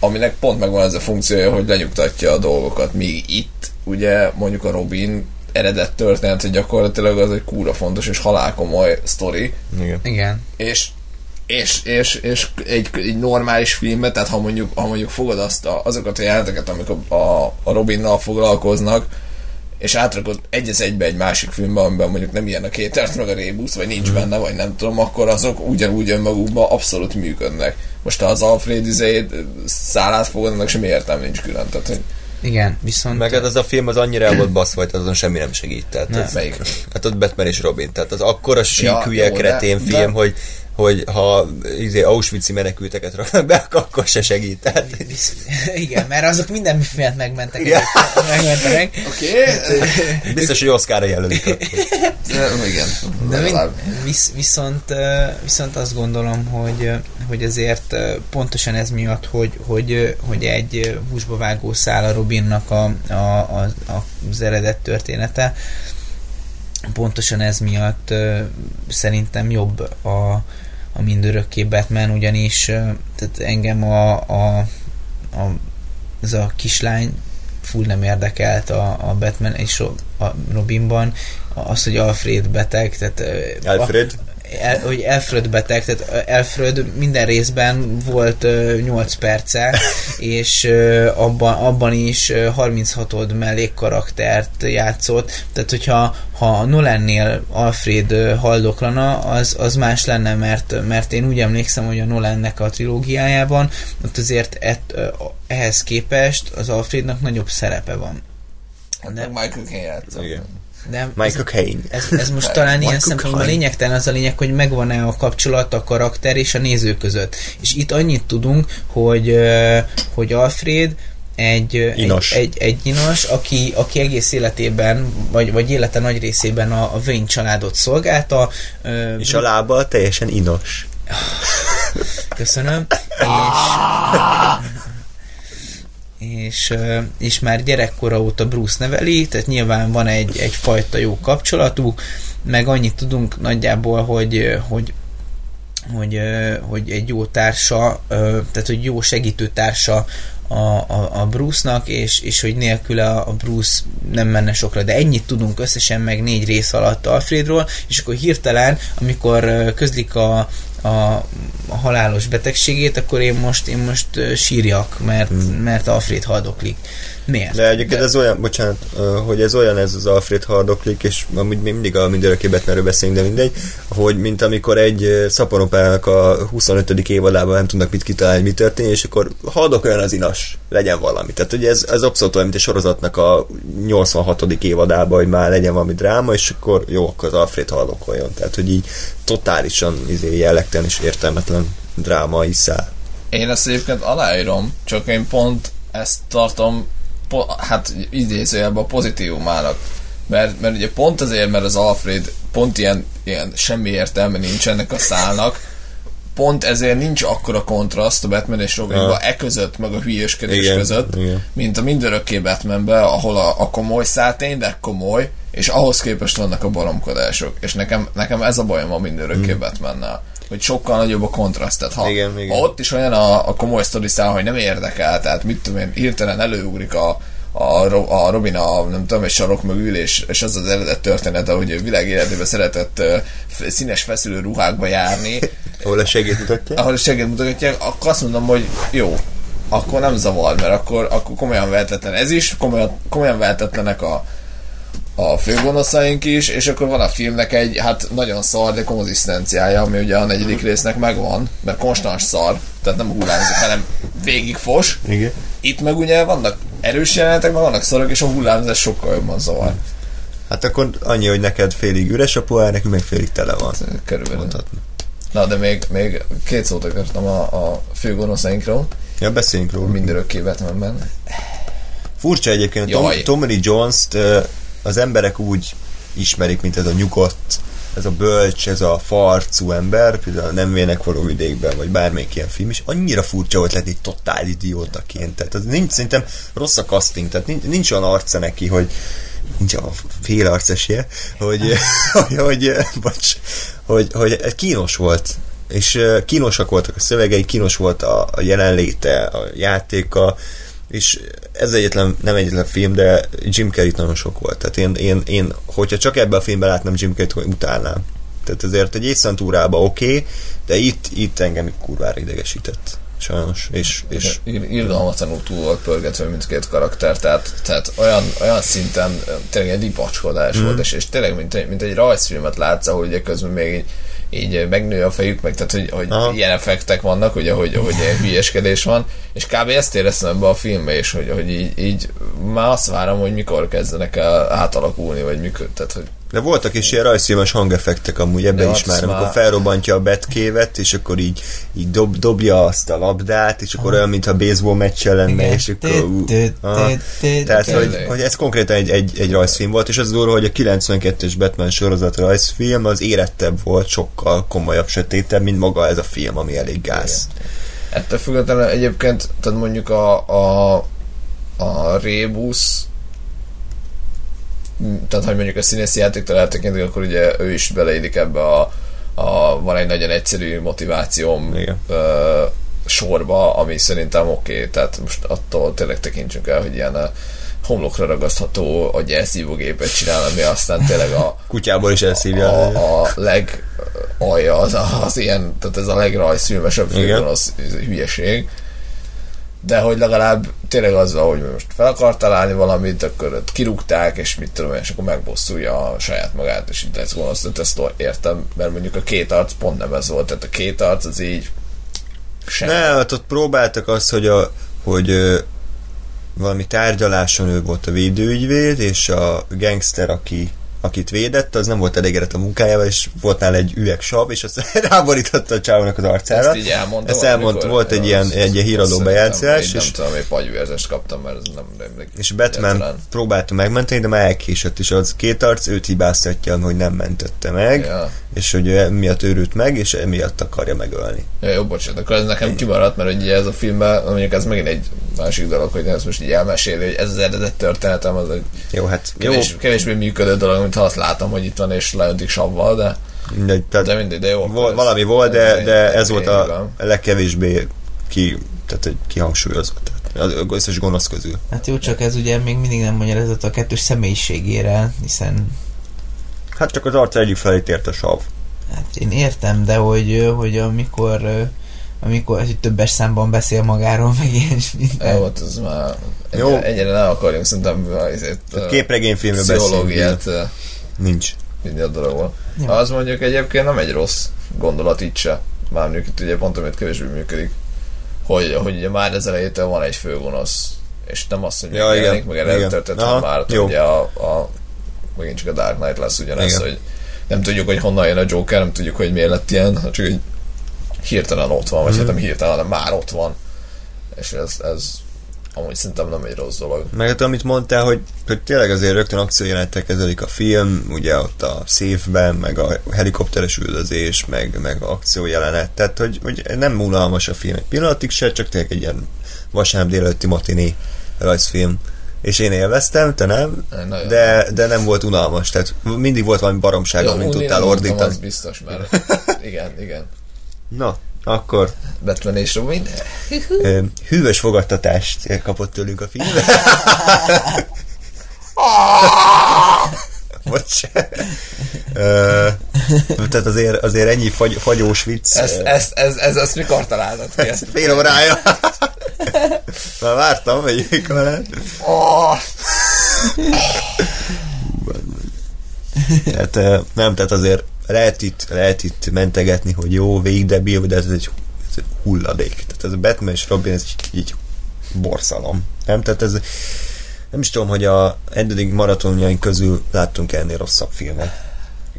[SPEAKER 2] aminek pont megvan ez a funkciója, hogy lenyugtatja a dolgokat, míg itt ugye mondjuk a Robin eredet történet, hogy gyakorlatilag az egy kúra fontos és halálkomoly sztori,
[SPEAKER 1] Igen.
[SPEAKER 3] Igen.
[SPEAKER 2] és és, és, és egy, egy normális filmben, tehát ha mondjuk, ha mondjuk fogod azt a, azokat a jelenteket, amik a, a, a Robinnal foglalkoznak, és átrakod egy az egybe egy másik filmbe, amiben mondjuk nem ilyen a két meg a rébusz, vagy nincs benne, vagy nem tudom, akkor azok ugyanúgy önmagukban abszolút működnek. Most az Alfred izét szállát fogod, annak semmi értelme nincs külön. Tehát, hogy
[SPEAKER 3] Igen, viszont...
[SPEAKER 1] Meg hát az a film az annyira el volt baszva, hogy azon semmi nem segít. Tehát
[SPEAKER 3] Nem.
[SPEAKER 1] ez,
[SPEAKER 2] melyik?
[SPEAKER 1] hát ott Batman és Robin. Tehát az akkora sík
[SPEAKER 2] Ja, de-
[SPEAKER 1] kretén
[SPEAKER 2] de-
[SPEAKER 1] film, hogy hogy ha izé, Auschwitz-i menekülteket raknak be, akkor se segít. Tehát,
[SPEAKER 3] Igen, mert azok minden miatt megmentek.
[SPEAKER 1] Igen.
[SPEAKER 3] Megmentek.
[SPEAKER 2] Oké, okay.
[SPEAKER 1] biztos, hogy Oszkára jelölik.
[SPEAKER 2] igen.
[SPEAKER 3] De mind, visz, viszont, viszont azt gondolom, hogy, hogy azért pontosan ez miatt, hogy, hogy, hogy egy húsba vágó szál a Robinnak a, a, a, a, az eredet története, pontosan ez miatt ö, szerintem jobb a, a mindörökké Batman, ugyanis tehát engem a, a, a, ez a kislány full nem érdekelt a, a Batman és a Robinban, az, hogy Alfred beteg, tehát
[SPEAKER 1] Alfred?
[SPEAKER 3] El, hogy Alfred beteg, tehát Alfred minden részben volt ö, 8 perce, és ö, abban, abban is ö, 36 mellékkaraktert játszott, tehát hogyha ha Nolannél Alfred ö, haldoklana, az, az más lenne, mert, mert én úgy emlékszem, hogy a Nolannek a trilógiájában ott azért et, ö, ehhez képest az Alfrednak nagyobb szerepe van.
[SPEAKER 2] Hát meg Michael Caine játszott.
[SPEAKER 1] Igen.
[SPEAKER 3] De
[SPEAKER 1] Michael Caine.
[SPEAKER 3] ez, ez most talán ilyen szempontból lényegtelen az a lényeg, hogy megvan-e a kapcsolat a karakter és a néző között. És itt annyit tudunk, hogy, hogy Alfred egy, ö,
[SPEAKER 1] Inos.
[SPEAKER 3] egy, egy, egy inos, aki, aki egész életében, vagy, vagy élete nagy részében a, a Wayne családot szolgálta.
[SPEAKER 1] És a lába teljesen inos.
[SPEAKER 3] Köszönöm. És, és, és már gyerekkora óta Bruce neveli, tehát nyilván van egy, egy fajta jó kapcsolatuk, meg annyit tudunk nagyjából, hogy, hogy hogy, hogy egy jó társa, tehát hogy jó segítő társa a, a, a Bruce-nak, és, és hogy nélküle a, Bruce nem menne sokra, de ennyit tudunk összesen meg négy rész alatt Alfredról, és akkor hirtelen, amikor közlik a, a, halálos betegségét, akkor én most, én most sírjak, mert, mert Alfred haldoklik. Miért?
[SPEAKER 1] De egyébként ez olyan, bocsánat, hogy ez olyan ez az Alfred Hardoklik, és amúgy még mindig a mindörökké Batmanről beszélünk, de mindegy, hogy mint amikor egy szaporopának a 25. évadában nem tudnak mit kitalálni, mi történik, és akkor haldok olyan az inas, legyen valami. Tehát ugye ez, ez abszolút olyan, mint egy sorozatnak a 86. évadában, hogy már legyen valami dráma, és akkor jó, akkor az Alfred haldokoljon. Tehát, hogy így totálisan izé, jellegtelen és értelmetlen dráma iszál.
[SPEAKER 2] Én ezt egyébként aláírom, csak én pont ezt tartom, po- hát idézőjelben a pozitívumának. Mert, mert ugye pont azért, mert az Alfred pont ilyen, ilyen semmi értelme nincs ennek a szálnak, pont ezért nincs akkora kontraszt a Batman és Robinba e között, meg a hülyéskedés
[SPEAKER 1] Igen,
[SPEAKER 2] között,
[SPEAKER 1] igen.
[SPEAKER 2] mint a mindörökké Batmanbe, ahol a, a komoly szál tényleg komoly, és ahhoz képest vannak a baromkodások. És nekem, nekem ez a bajom a mindörökké mm. Batmannel hogy sokkal nagyobb a kontraszt. Tehát ha,
[SPEAKER 1] Igen, igen.
[SPEAKER 2] ha ott is olyan a, a komoly sztori szál, hogy nem érdekel, tehát mit tudom én, hirtelen előugrik a, a, a Robin a, nem tudom, egy sarok mögül, és, és az az eredet története, hogy ő világ életében szeretett uh, színes feszülő ruhákba járni,
[SPEAKER 1] Ahol a segít mutatja.
[SPEAKER 2] ahol segít mutogatják, akkor azt mondom, hogy jó, akkor nem zavar, mert akkor, akkor komolyan vehetetlen ez is, komolyan, komolyan vehetetlenek a, a főgonoszaink is, és akkor van a filmnek egy, hát nagyon szar, de konzisztenciája, ami ugye a negyedik résznek megvan, mert konstans szar, tehát nem hullámzik, hanem végig fos.
[SPEAKER 1] Igen.
[SPEAKER 2] Itt meg ugye vannak erős jelenetek, meg vannak szarok, és a hullámzás sokkal jobban zavar.
[SPEAKER 1] Hát akkor annyi, hogy neked félig üres a pohár, nekünk meg félig tele van.
[SPEAKER 2] Körülbelül.
[SPEAKER 1] Mondhatni.
[SPEAKER 2] Na, de még, még két szót akartam a, a főgonoszainkról,
[SPEAKER 1] Ja, beszéljünk róla.
[SPEAKER 2] mindörökké Batmanben.
[SPEAKER 1] Furcsa egyébként, Tom. Tommy Jones-t az emberek úgy ismerik, mint ez a nyugodt, ez a bölcs, ez a farcú ember, például nem vének való vidékben, vagy bármelyik ilyen film, és annyira furcsa volt lenni totál idiótaként. Tehát az nincs, szerintem rossz a casting, tehát nincs, nincs olyan arca neki, hogy nincs a fél arcesje, hogy, hogy, hogy, bocs, hogy, hogy kínos volt. És kínosak voltak a szövegei, kínos volt a, a jelenléte, a játéka, és ez egyetlen, nem egyetlen film, de Jim Carrey nagyon sok volt. Tehát én, én, én hogyha csak ebben a filmben látnám Jim Carrey-t, hogy utálnám. Tehát ezért egy észszentúrában oké, okay, de itt, itt engem kurvára idegesített. Sajnos. És, és
[SPEAKER 2] Ir- irgalmatlanul túl volt pörgetve mindkét karakter, tehát, tehát olyan, olyan szinten tényleg egy dipacskodás mm. volt, és, és tényleg mint egy, mint egy rajzfilmet látsz, ahol ugye közben még így, így megnő a fejük, meg tehát, hogy, hogy
[SPEAKER 1] Aha.
[SPEAKER 2] ilyen effektek vannak, ugye, hogy, hogy ilyen hülyeskedés van, és kb. ezt éreztem ebbe a filmbe is, hogy, hogy így, így már azt várom, hogy mikor kezdenek el átalakulni, vagy mikor, tehát, hogy
[SPEAKER 1] De voltak is ilyen rajzfilmes hangeffektek amúgy ebben
[SPEAKER 2] Ja,
[SPEAKER 1] is már, amikor
[SPEAKER 2] már-
[SPEAKER 1] felrobbantja a betkévet, és akkor így, így dob, dobja azt a labdát, és akkor olyan, mintha baseball meccsen lenne,
[SPEAKER 3] Igen.
[SPEAKER 1] és akkor... Tehát, hogy, hogy ez konkrétan egy, egy, egy rajzfilm volt, és az durva, hogy a 92-es Batman sorozat rajzfilm az érettebb volt, sokkal komolyabb, sötétebb, mint maga ez a film, ami elég gáz.
[SPEAKER 2] Ettől függetlenül egyébként, tehát mondjuk a, a, a Rébusz, m, tehát hogy mondjuk a színészi játéktól eltekintünk, akkor ugye ő is beleillik ebbe a, a van egy nagyon egyszerű motivációm
[SPEAKER 1] Igen.
[SPEAKER 2] ö, sorba, ami szerintem oké, okay, tehát most attól tényleg tekintsünk el, hogy ilyen a homlokra ragasztható a gyerszívógépet csinál, ami aztán tényleg a,
[SPEAKER 1] Kutyából is elszívja.
[SPEAKER 2] a, a leg alja az, az ilyen, tehát ez a legrajzfilmesebb főgonosz hülyeség. De hogy legalább tényleg az van, hogy most fel akar találni valamit, akkor ott kirúgták, és mit tudom én, és akkor megbosszulja a saját magát, és így lesz gonosz. Tehát ezt értem, mert mondjuk a két arc pont nem ez volt, tehát a két arc az így sem.
[SPEAKER 1] Ne, hát ott próbáltak azt, hogy, a, hogy ö, valami tárgyaláson ő volt a védőügyvéd, és a gangster, aki, akit védett, az nem volt elégedett a munkájával, és volt nála egy üveg sav, és azt ráborította a csávónak az arcára.
[SPEAKER 2] Ezt így elmondta
[SPEAKER 1] Ezt elmondta, volt egy ilyen- egy ilyen híradó bejátszás, és-.
[SPEAKER 2] Nem tudom, hogy pagyvérzést kaptam, mert ez nem rémlik.
[SPEAKER 1] És Batman
[SPEAKER 2] Egyáltalán.
[SPEAKER 1] próbálta megmenteni, de már elkésett, és az két arc őt hibáztatja, hogy nem mentette meg,
[SPEAKER 2] Ja.
[SPEAKER 1] és hogy emiatt őrült meg, és emiatt akarja megölni.
[SPEAKER 2] Ja, jó, bocsánat, akkor ez nekem kimaradt, mert ugye ez a filmben, mondjuk ez megint egy másik dolog, hogy ez most így elmeséli, hogy ez az eredet történetem, az egy
[SPEAKER 1] Jó, hát jó,
[SPEAKER 2] kevés, kevésbé működő dolog, mint ha azt látom, hogy itt van és leöntik savval, de,
[SPEAKER 1] mindegy, tehát
[SPEAKER 2] de mindegy, de jó.
[SPEAKER 1] Vol, valami volt, de, de ez volt a legkevésbé ki, tehát egy kihangsúlyozott. Tehát az összes gonosz közül.
[SPEAKER 3] Hát jó, csak ez ugye még mindig nem magyarázott a kettős személyiségére, hiszen
[SPEAKER 1] Hát csak az arca egyik felé tért a sav.
[SPEAKER 3] hát én értem, de hogy, hogy amikor amikor hogy többes számban beszél magáról, meg ilyen és
[SPEAKER 2] Jó,
[SPEAKER 3] minden.
[SPEAKER 2] volt, ez már
[SPEAKER 1] Jó.
[SPEAKER 2] egyre, nem akarjunk szerintem
[SPEAKER 1] Tehát képregényfilmről beszélünk.
[SPEAKER 2] pszichológiát uh,
[SPEAKER 1] Nincs.
[SPEAKER 2] vinni a dologból.
[SPEAKER 3] Jó.
[SPEAKER 2] Az mondjuk egyébként nem egy rossz gondolat itt se. Már mondjuk itt ugye pont amit kevésbé működik. Hogy, hogy ugye már az elejétől van egy főgonosz. És nem azt, hogy
[SPEAKER 1] Ja,
[SPEAKER 2] megjelenik, meg
[SPEAKER 1] Aha,
[SPEAKER 2] hanem már
[SPEAKER 1] jó.
[SPEAKER 2] ugye a, a, megint csak a Dark Knight lesz ugyanez,
[SPEAKER 1] Igen.
[SPEAKER 2] hogy nem tudjuk, hogy honnan jön a Joker, nem tudjuk, hogy miért lett ilyen, csak hogy hirtelen ott van, vagy
[SPEAKER 1] Mhm.
[SPEAKER 2] hát nem hirtelen, hanem már ott van. És ez, ez amúgy szerintem nem egy rossz dolog.
[SPEAKER 1] Meg hát amit mondtál, hogy, hogy tényleg azért rögtön akciójelentek kezdődik a film, ugye ott a széfben, meg a helikopteres üldözés, meg, meg akciójelenet, tehát hogy, hogy nem unalmas a film egy pillanatig se, csak tényleg egy ilyen vasárnap délelőtti matiné rajzfilm. És én élveztem, te nem,
[SPEAKER 2] Nagyon.
[SPEAKER 1] de, de nem volt unalmas, tehát mindig volt valami baromság, amit tudtál ordítani.
[SPEAKER 2] Az biztos, mert igen, igen.
[SPEAKER 1] Na, akkor
[SPEAKER 2] Batman és Robin.
[SPEAKER 1] hűvös fogadtatást kapott tőlünk a film. Bocs. Ö, tehát azért, azért ennyi fagy, fagyós vicc.
[SPEAKER 2] Ezt, ezt, ez, ez, ezt mikor találtad ki? Ezt?
[SPEAKER 1] Fél órája. Már vártam, megyünk vele.
[SPEAKER 2] Oh,
[SPEAKER 1] Tehát ö, nem, tehát azért lehet itt, lehet itt mentegetni, hogy jó, végigdebil, de ez egy, ez egy hulladék. Tehát ez a Batman és Robin, ez így, így borszalom. Nem? Tehát ez nem is tudom, hogy a eddig maratonjaink közül láttunk ennél rosszabb filmet.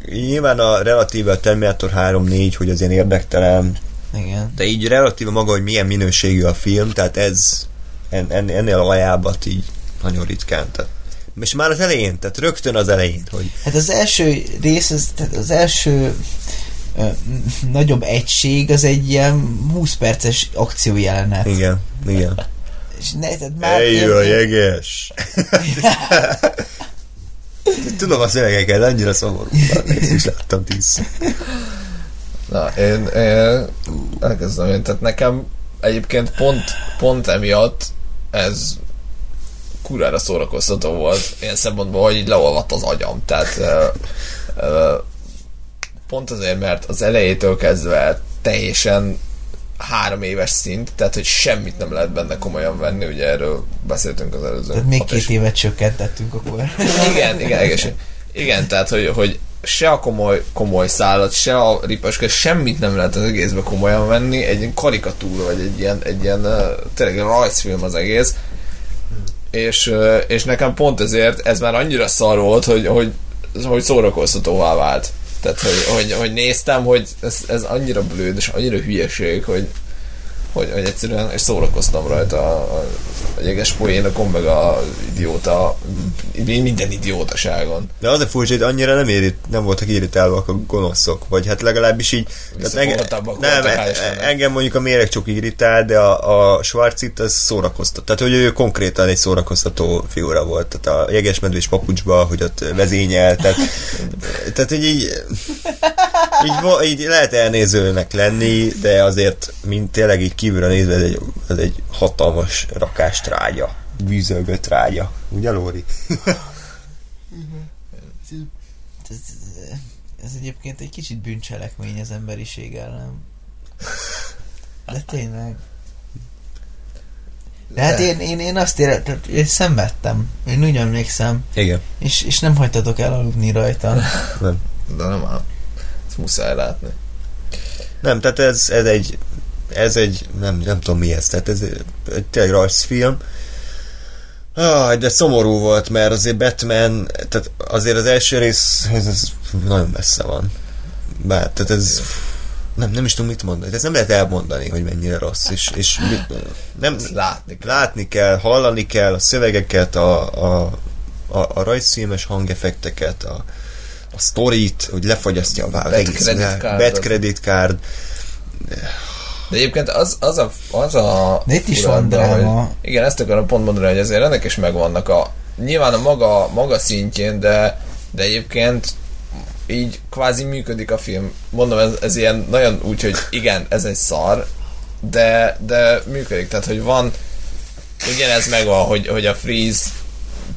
[SPEAKER 1] Nyilván a relatíve a Terminator 3-4, hogy az ilyen érdektelen,
[SPEAKER 3] Igen.
[SPEAKER 1] de így relatíve maga, hogy milyen minőségű a film, tehát ez en, en, ennél ajábbat így nagyon ritkán. Tehát, és már az elején, tehát rögtön az elején, hogy
[SPEAKER 3] Hát az első rész, az, tehát az első ö, nagyobb egység az egy ilyen 20 perces akciójelenet.
[SPEAKER 1] igen, igen.
[SPEAKER 3] És ne, tehát már
[SPEAKER 1] Eljön a jeges! Tudom a szövegeket, annyira szomorú. Ezt is láttam tízszer.
[SPEAKER 2] Na, én, én elkezdem én, tehát nekem egyébként pont, pont emiatt ez kurára szórakoztató volt, ilyen szempontból, hogy így leolvadt az agyam, tehát ö, ö, pont azért, mert az elejétől kezdve teljesen három éves szint, tehát hogy semmit nem lehet benne komolyan venni, ugye erről beszéltünk az előző
[SPEAKER 3] Tehát még két évet csökkentettünk akkor.
[SPEAKER 2] igen, igen, igen, igen, tehát hogy, hogy se a komoly, komoly szállat, se a ripaska, semmit nem lehet az egészbe komolyan venni, egy ilyen karikatúra, vagy egy ilyen, egy ilyen tényleg rajzfilm az egész, és, és nekem pont ezért ez már annyira szar volt, hogy, hogy hogy szórakoztatóvá vált. Tehát, hogy, hogy, hogy néztem, hogy ez, ez annyira blőd, és annyira hülyeség, hogy, hogy, hogy egyszerűen és szórakoztam rajta a, a jeges poénokon, meg a idióta, minden idiótaságon.
[SPEAKER 1] De az a furcsa, hogy annyira nem, érit, nem voltak irritálva a gonoszok, vagy hát legalábbis így... tehát
[SPEAKER 2] Visszafogottabbak
[SPEAKER 1] nem, e-
[SPEAKER 2] Istennek.
[SPEAKER 1] engem mondjuk a méreg csak irritál, de a, a Schwarzit az szórakoztat. Tehát, hogy ő konkrétan egy szórakoztató figura volt. Tehát a jegesmedvés papucsba, hogy ott vezényel, tehát, tehát hogy így, így, így lehet elnézőnek lenni, de azért, mint tényleg így kívülre nézve, ez egy, ez egy hatalmas rakástrágya. Vízölgött rágya. Ugye, Lóri?
[SPEAKER 3] Ez, ez egyébként egy kicsit bűncselekmény az emberiség ellen. De tényleg. De hát én, én, én azt éreztem, én szenvedtem. Én úgy emlékszem.
[SPEAKER 1] Igen.
[SPEAKER 3] És, és nem hagytatok elaludni rajta.
[SPEAKER 1] Nem.
[SPEAKER 2] De nem áll. Ezt muszáj látni.
[SPEAKER 1] Nem, tehát ez, ez egy ez egy, nem, nem tudom mi ez, tehát ez egy, tényleg rajzfilm. Ah, de szomorú volt, mert azért Batman, tehát azért az első rész, ez, ez nagyon messze van. Bár, tehát ez, nem, nem is tudom mit mondani, ez nem lehet elmondani, hogy mennyire rossz, és, és nem,
[SPEAKER 2] látni kell.
[SPEAKER 1] látni kell, hallani kell a szövegeket, a, a, a, a rajzfilmes hangeffekteket, a, a sztorit, hogy lefagyasztja a
[SPEAKER 2] Bad credit
[SPEAKER 1] világ-
[SPEAKER 2] cardot.
[SPEAKER 1] Bad credit card.
[SPEAKER 2] De egyébként az, az a, az a
[SPEAKER 3] De itt is van dráma.
[SPEAKER 2] Hogy, igen, ezt akarom pont mondani, hogy azért ennek is megvannak a nyilván a maga, maga szintjén, de, de egyébként így kvázi működik a film. Mondom, ez, ez ilyen nagyon úgy, hogy igen, ez egy szar, de, de működik. Tehát, hogy van ugyanez megvan, hogy, hogy a Freeze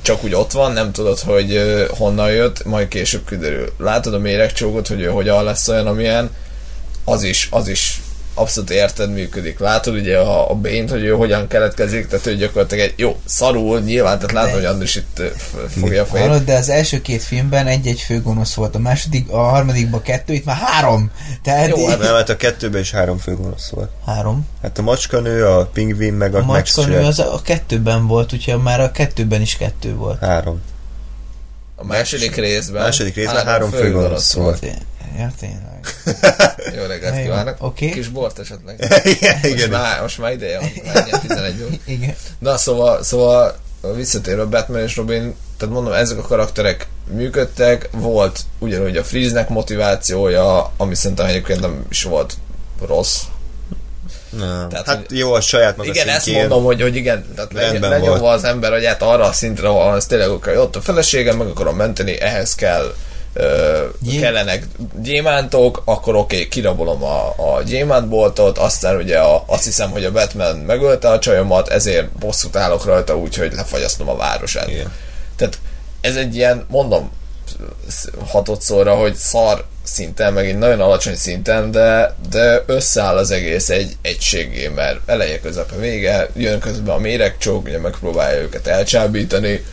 [SPEAKER 2] csak úgy ott van, nem tudod, hogy honnan jött, majd később kiderül. Látod a méregcsógot, hogy ő hogyan lesz olyan, amilyen, az is, az is abszolút érted működik. Látod ugye a, a bént, hogy ő hogyan keletkezik, tehát ő gyakorlatilag egy jó, szarul nyilván, tehát látod, hogy Andris itt fogja a fejét.
[SPEAKER 3] Hallod, de az első két filmben egy-egy főgonosz volt, a második, a harmadikban kettő, itt már három. Tehát
[SPEAKER 2] Jó, hát
[SPEAKER 1] Nem, hát a kettőben is három fő gonosz volt.
[SPEAKER 3] három.
[SPEAKER 1] Hát a macskanő, a pingvin, meg a,
[SPEAKER 3] A macskanő az a, a kettőben volt, úgyhogy már a kettőben is kettő volt.
[SPEAKER 1] Három.
[SPEAKER 2] A második részben.
[SPEAKER 1] A második részben három főgonosz volt.
[SPEAKER 3] Té- Ja, tényleg.
[SPEAKER 2] Jó reggelt kívánok.
[SPEAKER 3] oké.
[SPEAKER 2] Kis bort esetleg.
[SPEAKER 1] igen,
[SPEAKER 2] Most
[SPEAKER 1] igen.
[SPEAKER 2] már, most már ideje van, menjen 11 óra.
[SPEAKER 3] Igen.
[SPEAKER 2] Na, szóval, szóval visszatérve Batman és Robin, tehát mondom, ezek a karakterek működtek, volt ugyanúgy a Freeze-nek motivációja, ami szerintem egyébként nem is volt rossz.
[SPEAKER 1] Nem.
[SPEAKER 2] Tehát,
[SPEAKER 1] hát
[SPEAKER 2] hogy-
[SPEAKER 1] jó, a saját maga
[SPEAKER 2] igen, ezt
[SPEAKER 1] szintjén.
[SPEAKER 2] mondom, hogy, hogy igen, tehát legy,
[SPEAKER 1] Rendben
[SPEAKER 2] lenyomva
[SPEAKER 1] volt.
[SPEAKER 2] az ember agyát arra a szintre, ahol ez tényleg oké, ott a feleségem, meg akarom menteni, ehhez kell
[SPEAKER 3] Gyé-
[SPEAKER 2] kellenek gyémántok, akkor oké, okay, kirabolom a, a gyémántboltot, aztán ugye a, azt hiszem, hogy a Batman megölte a csajomat, ezért bosszút állok rajta úgy, hogy lefagyasztom a városát.
[SPEAKER 1] Igen.
[SPEAKER 2] Tehát ez egy ilyen, mondom, hatodszorra, hogy szar szinten, meg egy nagyon alacsony szinten, de, de összeáll az egész egy egységé, mert eleje közepe vége, jön közben a méregcsók, ugye megpróbálja őket elcsábítani,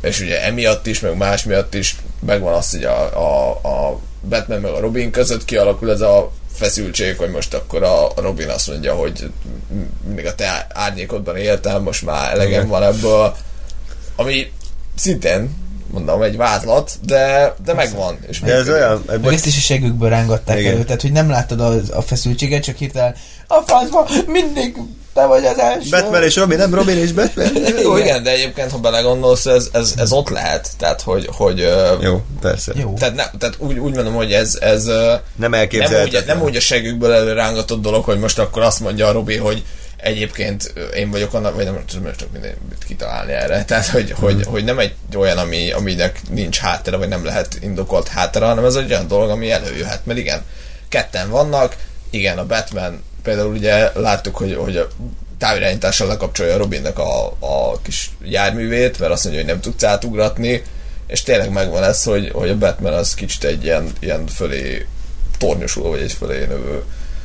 [SPEAKER 2] és ugye emiatt is, meg más miatt is megvan az, hogy a, a, a Batman meg a Robin között kialakul ez a feszültség, hogy most akkor a Robin azt mondja, hogy mindig a te árnyékodban éltem, most már elegem van ebből, ami szintén mondom, egy vádlat, de, de megvan. És
[SPEAKER 1] De ez olyan,
[SPEAKER 3] Meg ezt is a segükből rángatták
[SPEAKER 1] Igen.
[SPEAKER 3] elő, tehát hogy nem láttad a, a feszültséget, csak hirtelen a francba mindig te vagy az első.
[SPEAKER 1] Batman és Robin, nem Robin és Batman.
[SPEAKER 2] Jó, igen, de egyébként, ha belegondolsz, ez, ez, ez ott lehet. Tehát, hogy, hogy
[SPEAKER 1] Jó, persze.
[SPEAKER 3] Jó.
[SPEAKER 2] tehát, ne, tehát úgy, úgy mondom, hogy ez, ez
[SPEAKER 1] Nem
[SPEAKER 2] nem,
[SPEAKER 1] elképzelhetetlen.
[SPEAKER 2] úgy, nem úgy a segükből előrángatott dolog, hogy most akkor azt mondja a Robi, hogy egyébként én vagyok annak, vagy nem tudom, csak minden mit kitalálni erre. Tehát, hogy,
[SPEAKER 1] Mhm.
[SPEAKER 2] hogy, hogy nem egy olyan, ami, aminek nincs háttere, vagy nem lehet indokolt háttere, hanem ez egy olyan dolog, ami előjöhet. Mert igen, ketten vannak, igen, a Batman például ugye láttuk, hogy, hogy a távirányítással lekapcsolja Robinnek a, a kis járművét, mert azt mondja, hogy nem tudsz átugratni, és tényleg megvan ez, hogy, hogy a Batman az kicsit egy ilyen, ilyen fölé tornyosul, vagy egy fölé növő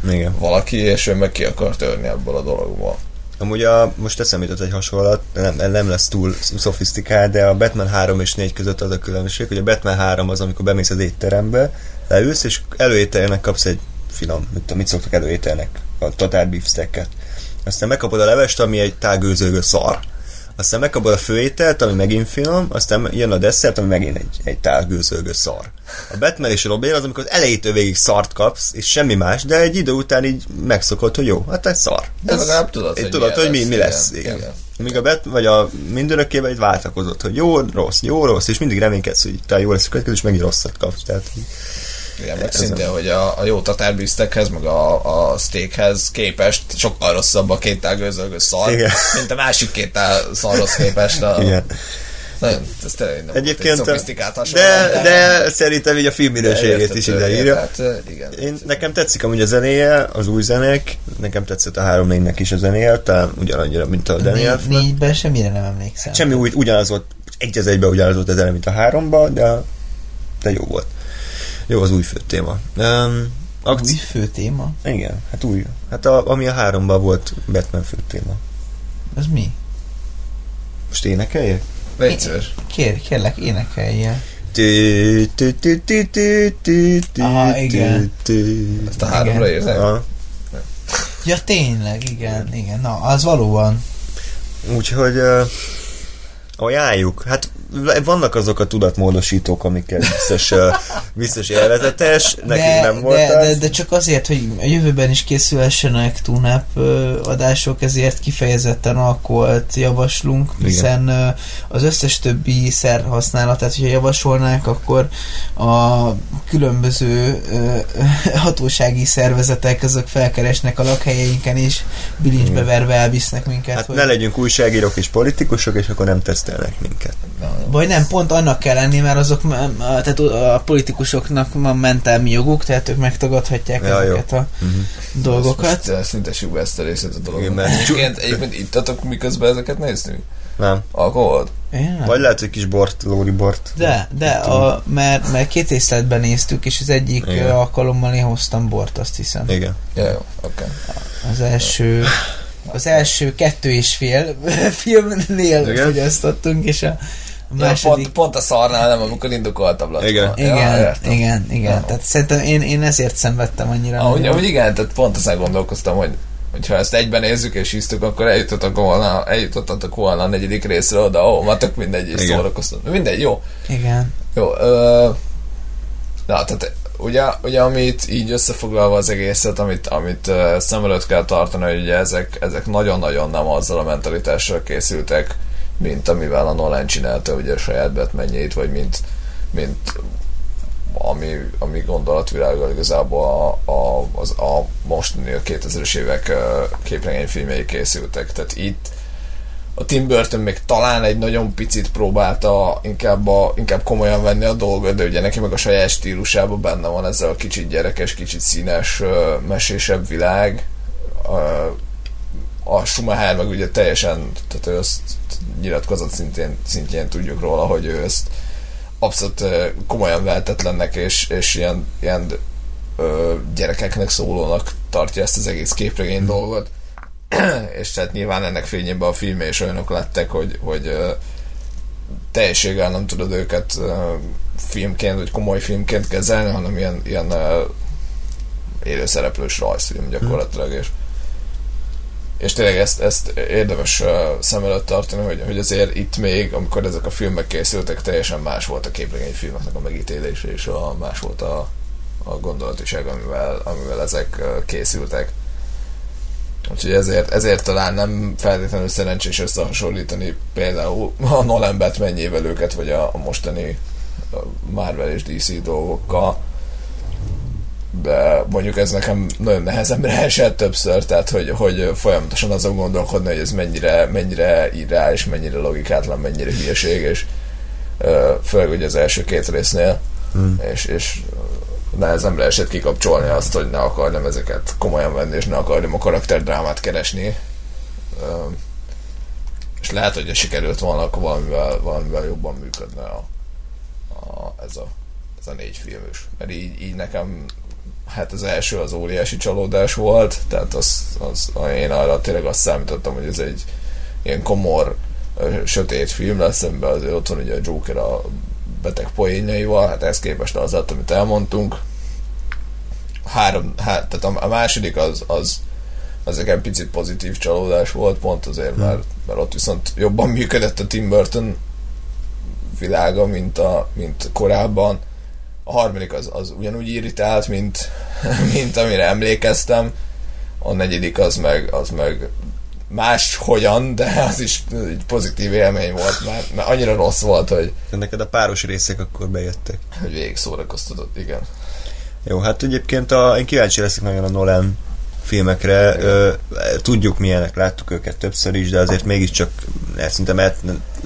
[SPEAKER 1] Igen.
[SPEAKER 2] valaki, és ő meg ki akar törni ebből a dologból.
[SPEAKER 1] Amúgy a, most eszembe jutott egy hasonlat, nem, nem lesz túl szofisztikált, de a Batman 3 és 4 között az a különbség, hogy a Batman 3 az, amikor bemész az étterembe, leülsz, és előételnek kapsz egy finom, mit, mit szoktak előételnek, a totál beefstecket. Aztán megkapod a levest, ami egy tágőzőgő szar. aztán megkapod a főételt, ami megint finom, aztán jön a desszert, ami megint egy, egy tál gőzölgő szar. A Batman és a Robin az, amikor az elejétől végig szart kapsz, és semmi más, de egy idő után így megszokod, hogy jó, hát egy szar.
[SPEAKER 2] De legalább tudod, hogy
[SPEAKER 1] tudod, hogy mi, mi
[SPEAKER 2] lesz, igen.
[SPEAKER 1] Igen.
[SPEAKER 2] Igen.
[SPEAKER 1] Míg a bet, vagy a mindörökkében itt váltakozott, hogy jó, rossz, jó, rossz, és mindig reménykedsz, hogy talán jó lesz a következő, és megint rosszat kapsz. Tehát, így-
[SPEAKER 2] Igen, meg
[SPEAKER 1] Ez
[SPEAKER 2] szintén, hogy a, a jó tatárbiztekhez, meg a, a steakhez képest sokkal rosszabb a két gőzölgő szar,
[SPEAKER 1] Igen.
[SPEAKER 2] mint a másik két szarhoz képest. A,
[SPEAKER 1] igen.
[SPEAKER 2] Nagyon, ez tényleg nem
[SPEAKER 1] Egyébként,
[SPEAKER 2] egy szofisztikált hasonlat,
[SPEAKER 1] de, de szerintem így a film minőségét is
[SPEAKER 2] igen,
[SPEAKER 1] ideírja.
[SPEAKER 2] Hát, igen.
[SPEAKER 1] Én, nekem tetszik amúgy a zenéje, az új zenék, nekem tetszett a három négynek is a zenéje, talán ugyanannyira, mint a Daniel.
[SPEAKER 3] Négy, négyben semmire nem emlékszem.
[SPEAKER 1] Semmi úgy, ugyanaz volt, egy az egyben ugyanaz volt a zene, mint a háromba, de, de jó volt. Jó az új fő téma. Um,
[SPEAKER 3] Új
[SPEAKER 1] akci-
[SPEAKER 3] fő téma?
[SPEAKER 1] Igen, hát új. Hát a, ami a háromban volt Batman fő téma.
[SPEAKER 3] Az mi?
[SPEAKER 1] Most énekeljek?
[SPEAKER 2] Légy szíves.
[SPEAKER 3] Kér, kérlek,
[SPEAKER 1] tü,
[SPEAKER 3] Aha, igen.
[SPEAKER 2] Ezt a háromra érzem.
[SPEAKER 3] Ja, tényleg, igen, igen. Na, az valóban.
[SPEAKER 1] Úgyhogy uh, ajánljuk. Hát vannak azok a tudatmódosítók, amikkel biztos, biztos élvezetes, nekünk nem volt
[SPEAKER 3] de,
[SPEAKER 1] az.
[SPEAKER 3] de, de, csak azért, hogy a jövőben is készülhessenek túnáp adások, ezért kifejezetten alkoholt javaslunk,
[SPEAKER 1] Igen.
[SPEAKER 3] hiszen ö, az összes többi szer használatát, hogyha javasolnák, akkor a különböző hatósági szervezetek azok felkeresnek a lakhelyeinken, és bilincsbe verve elvisznek minket.
[SPEAKER 1] Hát
[SPEAKER 3] hogy...
[SPEAKER 1] ne legyünk újságírók és politikusok, és akkor nem tesztelnek minket.
[SPEAKER 3] Vagy nem, pont annak kell lenni, mert azok, tehát a politikusoknak van mentelmi joguk, tehát ők megtagadhatják
[SPEAKER 1] Ja, jó.
[SPEAKER 3] ezeket a
[SPEAKER 1] Uh-huh.
[SPEAKER 3] dolgokat.
[SPEAKER 2] Most uh, szüntessük be ezt a részét a
[SPEAKER 1] Igen,
[SPEAKER 2] dologban.
[SPEAKER 1] mert-
[SPEAKER 2] Egyébként, egyébként ittatok miközben ezeket néztünk?
[SPEAKER 1] Nem.
[SPEAKER 2] Alkoholt?
[SPEAKER 3] Nem.
[SPEAKER 1] Vagy lehet, hogy kis bort, lóri bort.
[SPEAKER 3] De, de, a, mert, mert két észletben néztük, és az egyik
[SPEAKER 1] Igen.
[SPEAKER 3] ö, alkalommal én hoztam bort, azt hiszem.
[SPEAKER 1] Igen.
[SPEAKER 2] Ja, jó, oké.
[SPEAKER 3] Az első, az első kettő és fél filmnél
[SPEAKER 1] Igen.
[SPEAKER 3] fogyasztottunk, és a a
[SPEAKER 2] Ja,
[SPEAKER 3] második...
[SPEAKER 2] pont, pont a szarnál nem, amikor indokoltabb lett.
[SPEAKER 1] Igen.
[SPEAKER 2] volna.
[SPEAKER 3] igen,
[SPEAKER 2] értem.
[SPEAKER 3] igen, igen.
[SPEAKER 2] Ja.
[SPEAKER 3] Tehát szerintem én, én ezért szenvedtem annyira.
[SPEAKER 2] Ahogy, ahogy igen, tehát pont ezen gondolkoztam, hogy hogyha ezt egyben nézzük és hisztük, akkor eljutottak volna, eljutottatok volna a negyedik részre oda, ahol már tök mindegy, és
[SPEAKER 1] Igen.
[SPEAKER 2] szórakoztatok. Mindegy, jó.
[SPEAKER 3] Igen.
[SPEAKER 2] Jó, ö, na, tehát ugye, ugye amit így összefoglalva az egészet, amit, amit uh, szem előtt kell tartani, hogy ugye ezek, ezek nagyon-nagyon nem azzal a mentalitással készültek, mint amivel a Nolan csinálta ugye a saját Batmanjét, vagy mint, mint ami, ami gondolatvilággal igazából a, a, az, a mostani a 2000-es évek képregényfilmjei készültek. Tehát itt a Tim Burton még talán egy nagyon picit próbálta inkább, a, inkább komolyan venni a dolgot, de ugye neki meg a saját stílusában benne van ezzel a kicsit gyerekes, kicsit színes, mesésebb világ. A Schumacher meg ugye teljesen, tehát ő ezt nyilatkozat szintén, szintjén tudjuk róla, hogy ő ezt abszolút komolyan vehetetlennek és, és ilyen, ilyen ö, gyerekeknek szólónak tartja ezt az egész képregény dolgot. és tehát nyilván ennek fényében a filmé is olyanok lettek, hogy, hogy ö, teljességgel nem tudod őket ö, filmként, vagy komoly filmként kezelni, hanem ilyen, ilyen ö, élőszereplős rajzfilm gyakorlatilag, és és tényleg ezt, ezt érdemes uh, szem előtt tartani, hogy, hogy azért itt még, amikor ezek a filmek készültek, teljesen más volt a képregényfilmeknek a megítélése, és a, más volt a, a gondolatiság, amivel, amivel ezek uh, készültek. Úgyhogy ezért, ezért talán nem feltétlenül szerencsés összehasonlítani például a Nolan Batmanjével őket, vagy a, a mostani Marvel és DC dolgokkal mondjuk ez nekem nagyon nehezemre esett többször, tehát hogy, hogy folyamatosan azon gondolkodni, hogy ez mennyire, mennyire irreális, mennyire logikátlan, mennyire hülyeség, és főleg ugye az első két résznél,
[SPEAKER 1] Hmm.
[SPEAKER 2] és, és nehezemre esett kikapcsolni azt, hogy ne akarjam ezeket komolyan venni, és ne akarjam a karakterdrámát keresni. És lehet, hogy sikerült volna, akkor valamivel, valamivel jobban működne a, a, ez, a, ez a négy film is. Mert így, így nekem hát az első az óriási csalódás volt, tehát az, az, én arra tényleg azt számítottam, hogy ez egy ilyen komor, sötét film lesz, szemben azért ott van ugye a Joker a beteg poénjaival, hát ez képest az lett, amit elmondtunk. Három, hát, tehát a, a második az, az, az egy picit pozitív csalódás volt, pont azért, mert, mert ott viszont jobban működött a Tim Burton világa, mint, a, mint korábban. A harmadik az, az ugyanúgy irritált, mint, mint amire emlékeztem. A negyedik az meg, az meg más hogyan, de az is egy pozitív élmény volt, mert, mert annyira rossz volt, hogy,
[SPEAKER 1] De neked a páros részek akkor bejöttek.
[SPEAKER 2] hogy végig szórakoztatott, igen.
[SPEAKER 1] Jó, hát egyébként a, én kíváncsi leszek nagyon a Nolan filmekre. Ö, tudjuk milyenek, láttuk őket többször is, de azért mégiscsak szinte mert,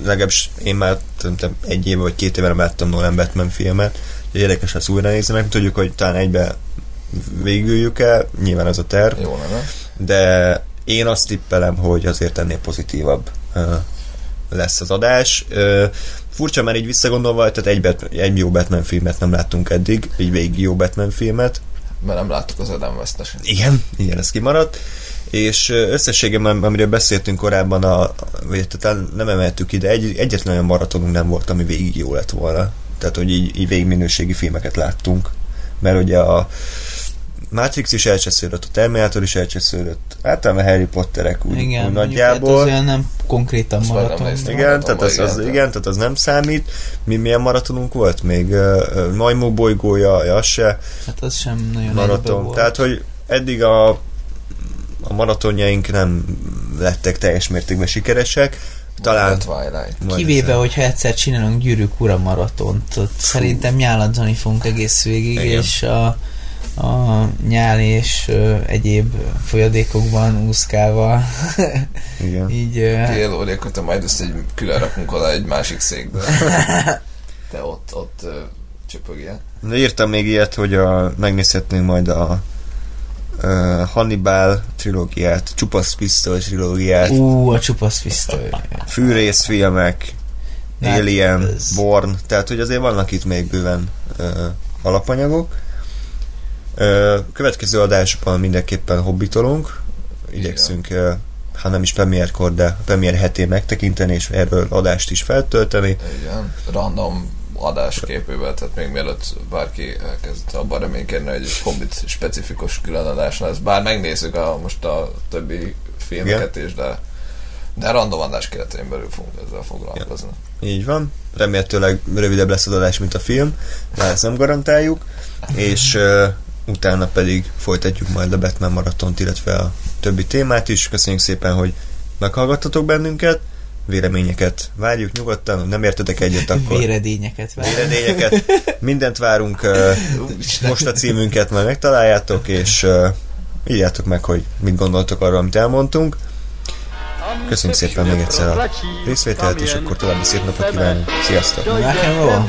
[SPEAKER 1] legalábbis én már szerintem egy éve vagy két éve láttam Nolan Batman filmet. Érdekes lesz újra nézni, meg tudjuk, hogy talán egybe végüljük el, nyilván az a terv,
[SPEAKER 2] Jó lenne.
[SPEAKER 1] de én azt tippelem, hogy azért ennél pozitívabb lesz az adás. Furcsa, mert így visszagondolva, tehát egy, Bat- egy jó Batman filmet nem láttunk eddig, egy végig jó Batman filmet,
[SPEAKER 2] Mert nem láttuk az Adam West-eset.
[SPEAKER 1] igen, igen, ez kimaradt. És összességében, amiről beszéltünk korábban, a, vagy talán nem emeltük ide, egy, egyetlen olyan maratonunk nem volt, ami végig jó lett volna. Tehát, hogy így, így végig minőségi filmeket láttunk. Mert ugye a Matrix is elcsesződött, a Terminator is elcsesződött, általában Harry Potterek úgy,
[SPEAKER 3] Igen,
[SPEAKER 1] úgy
[SPEAKER 3] hát
[SPEAKER 1] nagyjából.
[SPEAKER 3] az olyan nem konkrétan
[SPEAKER 2] Azt
[SPEAKER 3] maraton.
[SPEAKER 2] néztem.
[SPEAKER 1] Igen, tehát az,
[SPEAKER 2] Igen,
[SPEAKER 1] az,
[SPEAKER 2] tehát-
[SPEAKER 1] igen, tehát az nem számít. Mi milyen maratonunk volt még? Uh, Majmó bolygója, ja, az se
[SPEAKER 3] Hát az sem nagyon
[SPEAKER 1] maraton.
[SPEAKER 3] volt.
[SPEAKER 1] Tehát, hogy eddig a, a maratonjaink nem lettek teljes mértékben sikeresek. Talán
[SPEAKER 2] Twilight.
[SPEAKER 3] Kivéve,
[SPEAKER 1] egyszer.
[SPEAKER 3] hogyha egyszer csinálunk gyűrűk ura maratont, ott szerintem nyáladzani fogunk egész végig,
[SPEAKER 1] Igen.
[SPEAKER 3] és a, a nyál és ö, egyéb folyadékokban úszkálva
[SPEAKER 1] Igen.
[SPEAKER 3] így ö,
[SPEAKER 2] Tél majd ezt egy külön rakunk oda egy másik székbe. Te ott, ott uh, csöpögjél.
[SPEAKER 1] De írtam még ilyet, hogy a, megnézhetnénk majd a uh, Hannibal trilógiát, Csupasz Pisztoly trilógiát,
[SPEAKER 3] ú, a csupasz pisztoly.
[SPEAKER 1] fűrészfilmek,
[SPEAKER 3] Hát,
[SPEAKER 1] Alien,
[SPEAKER 3] ez-
[SPEAKER 1] Born, tehát hogy azért vannak itt még bőven uh, alapanyagok. Uh, következő adásban mindenképpen hobbitolunk, igyekszünk, uh, ha nem is premierkor, de premier hetén megtekinteni, és erről adást is feltölteni.
[SPEAKER 2] Igen. Random adásképével, tehát még mielőtt bárki elkezd abban reménykedni, hogy egy hobbit specifikus különadás lesz. Bár megnézzük a, most a többi filmeket is, de de random adás keretein belül fogunk ezzel foglalkozni.
[SPEAKER 1] Így van. Remélhetőleg rövidebb lesz az adás, mint a film, de ezt nem garantáljuk. És uh, utána pedig folytatjuk majd a Batman maratont, illetve a többi témát is. Köszönjük szépen, hogy meghallgattatok bennünket. Véleményeket várjuk nyugodtan, nem értetek egyet, akkor
[SPEAKER 3] Véredényeket várunk.
[SPEAKER 1] véredényeket. Mindent várunk. Uh, most a címünket majd megtaláljátok, és uh, írjátok meg, hogy mit gondoltok arról, amit elmondtunk. Köszönjük szépen még egyszer a részvételt, és akkor további szép napot kívánunk. Sziasztok!
[SPEAKER 3] Rock and roll.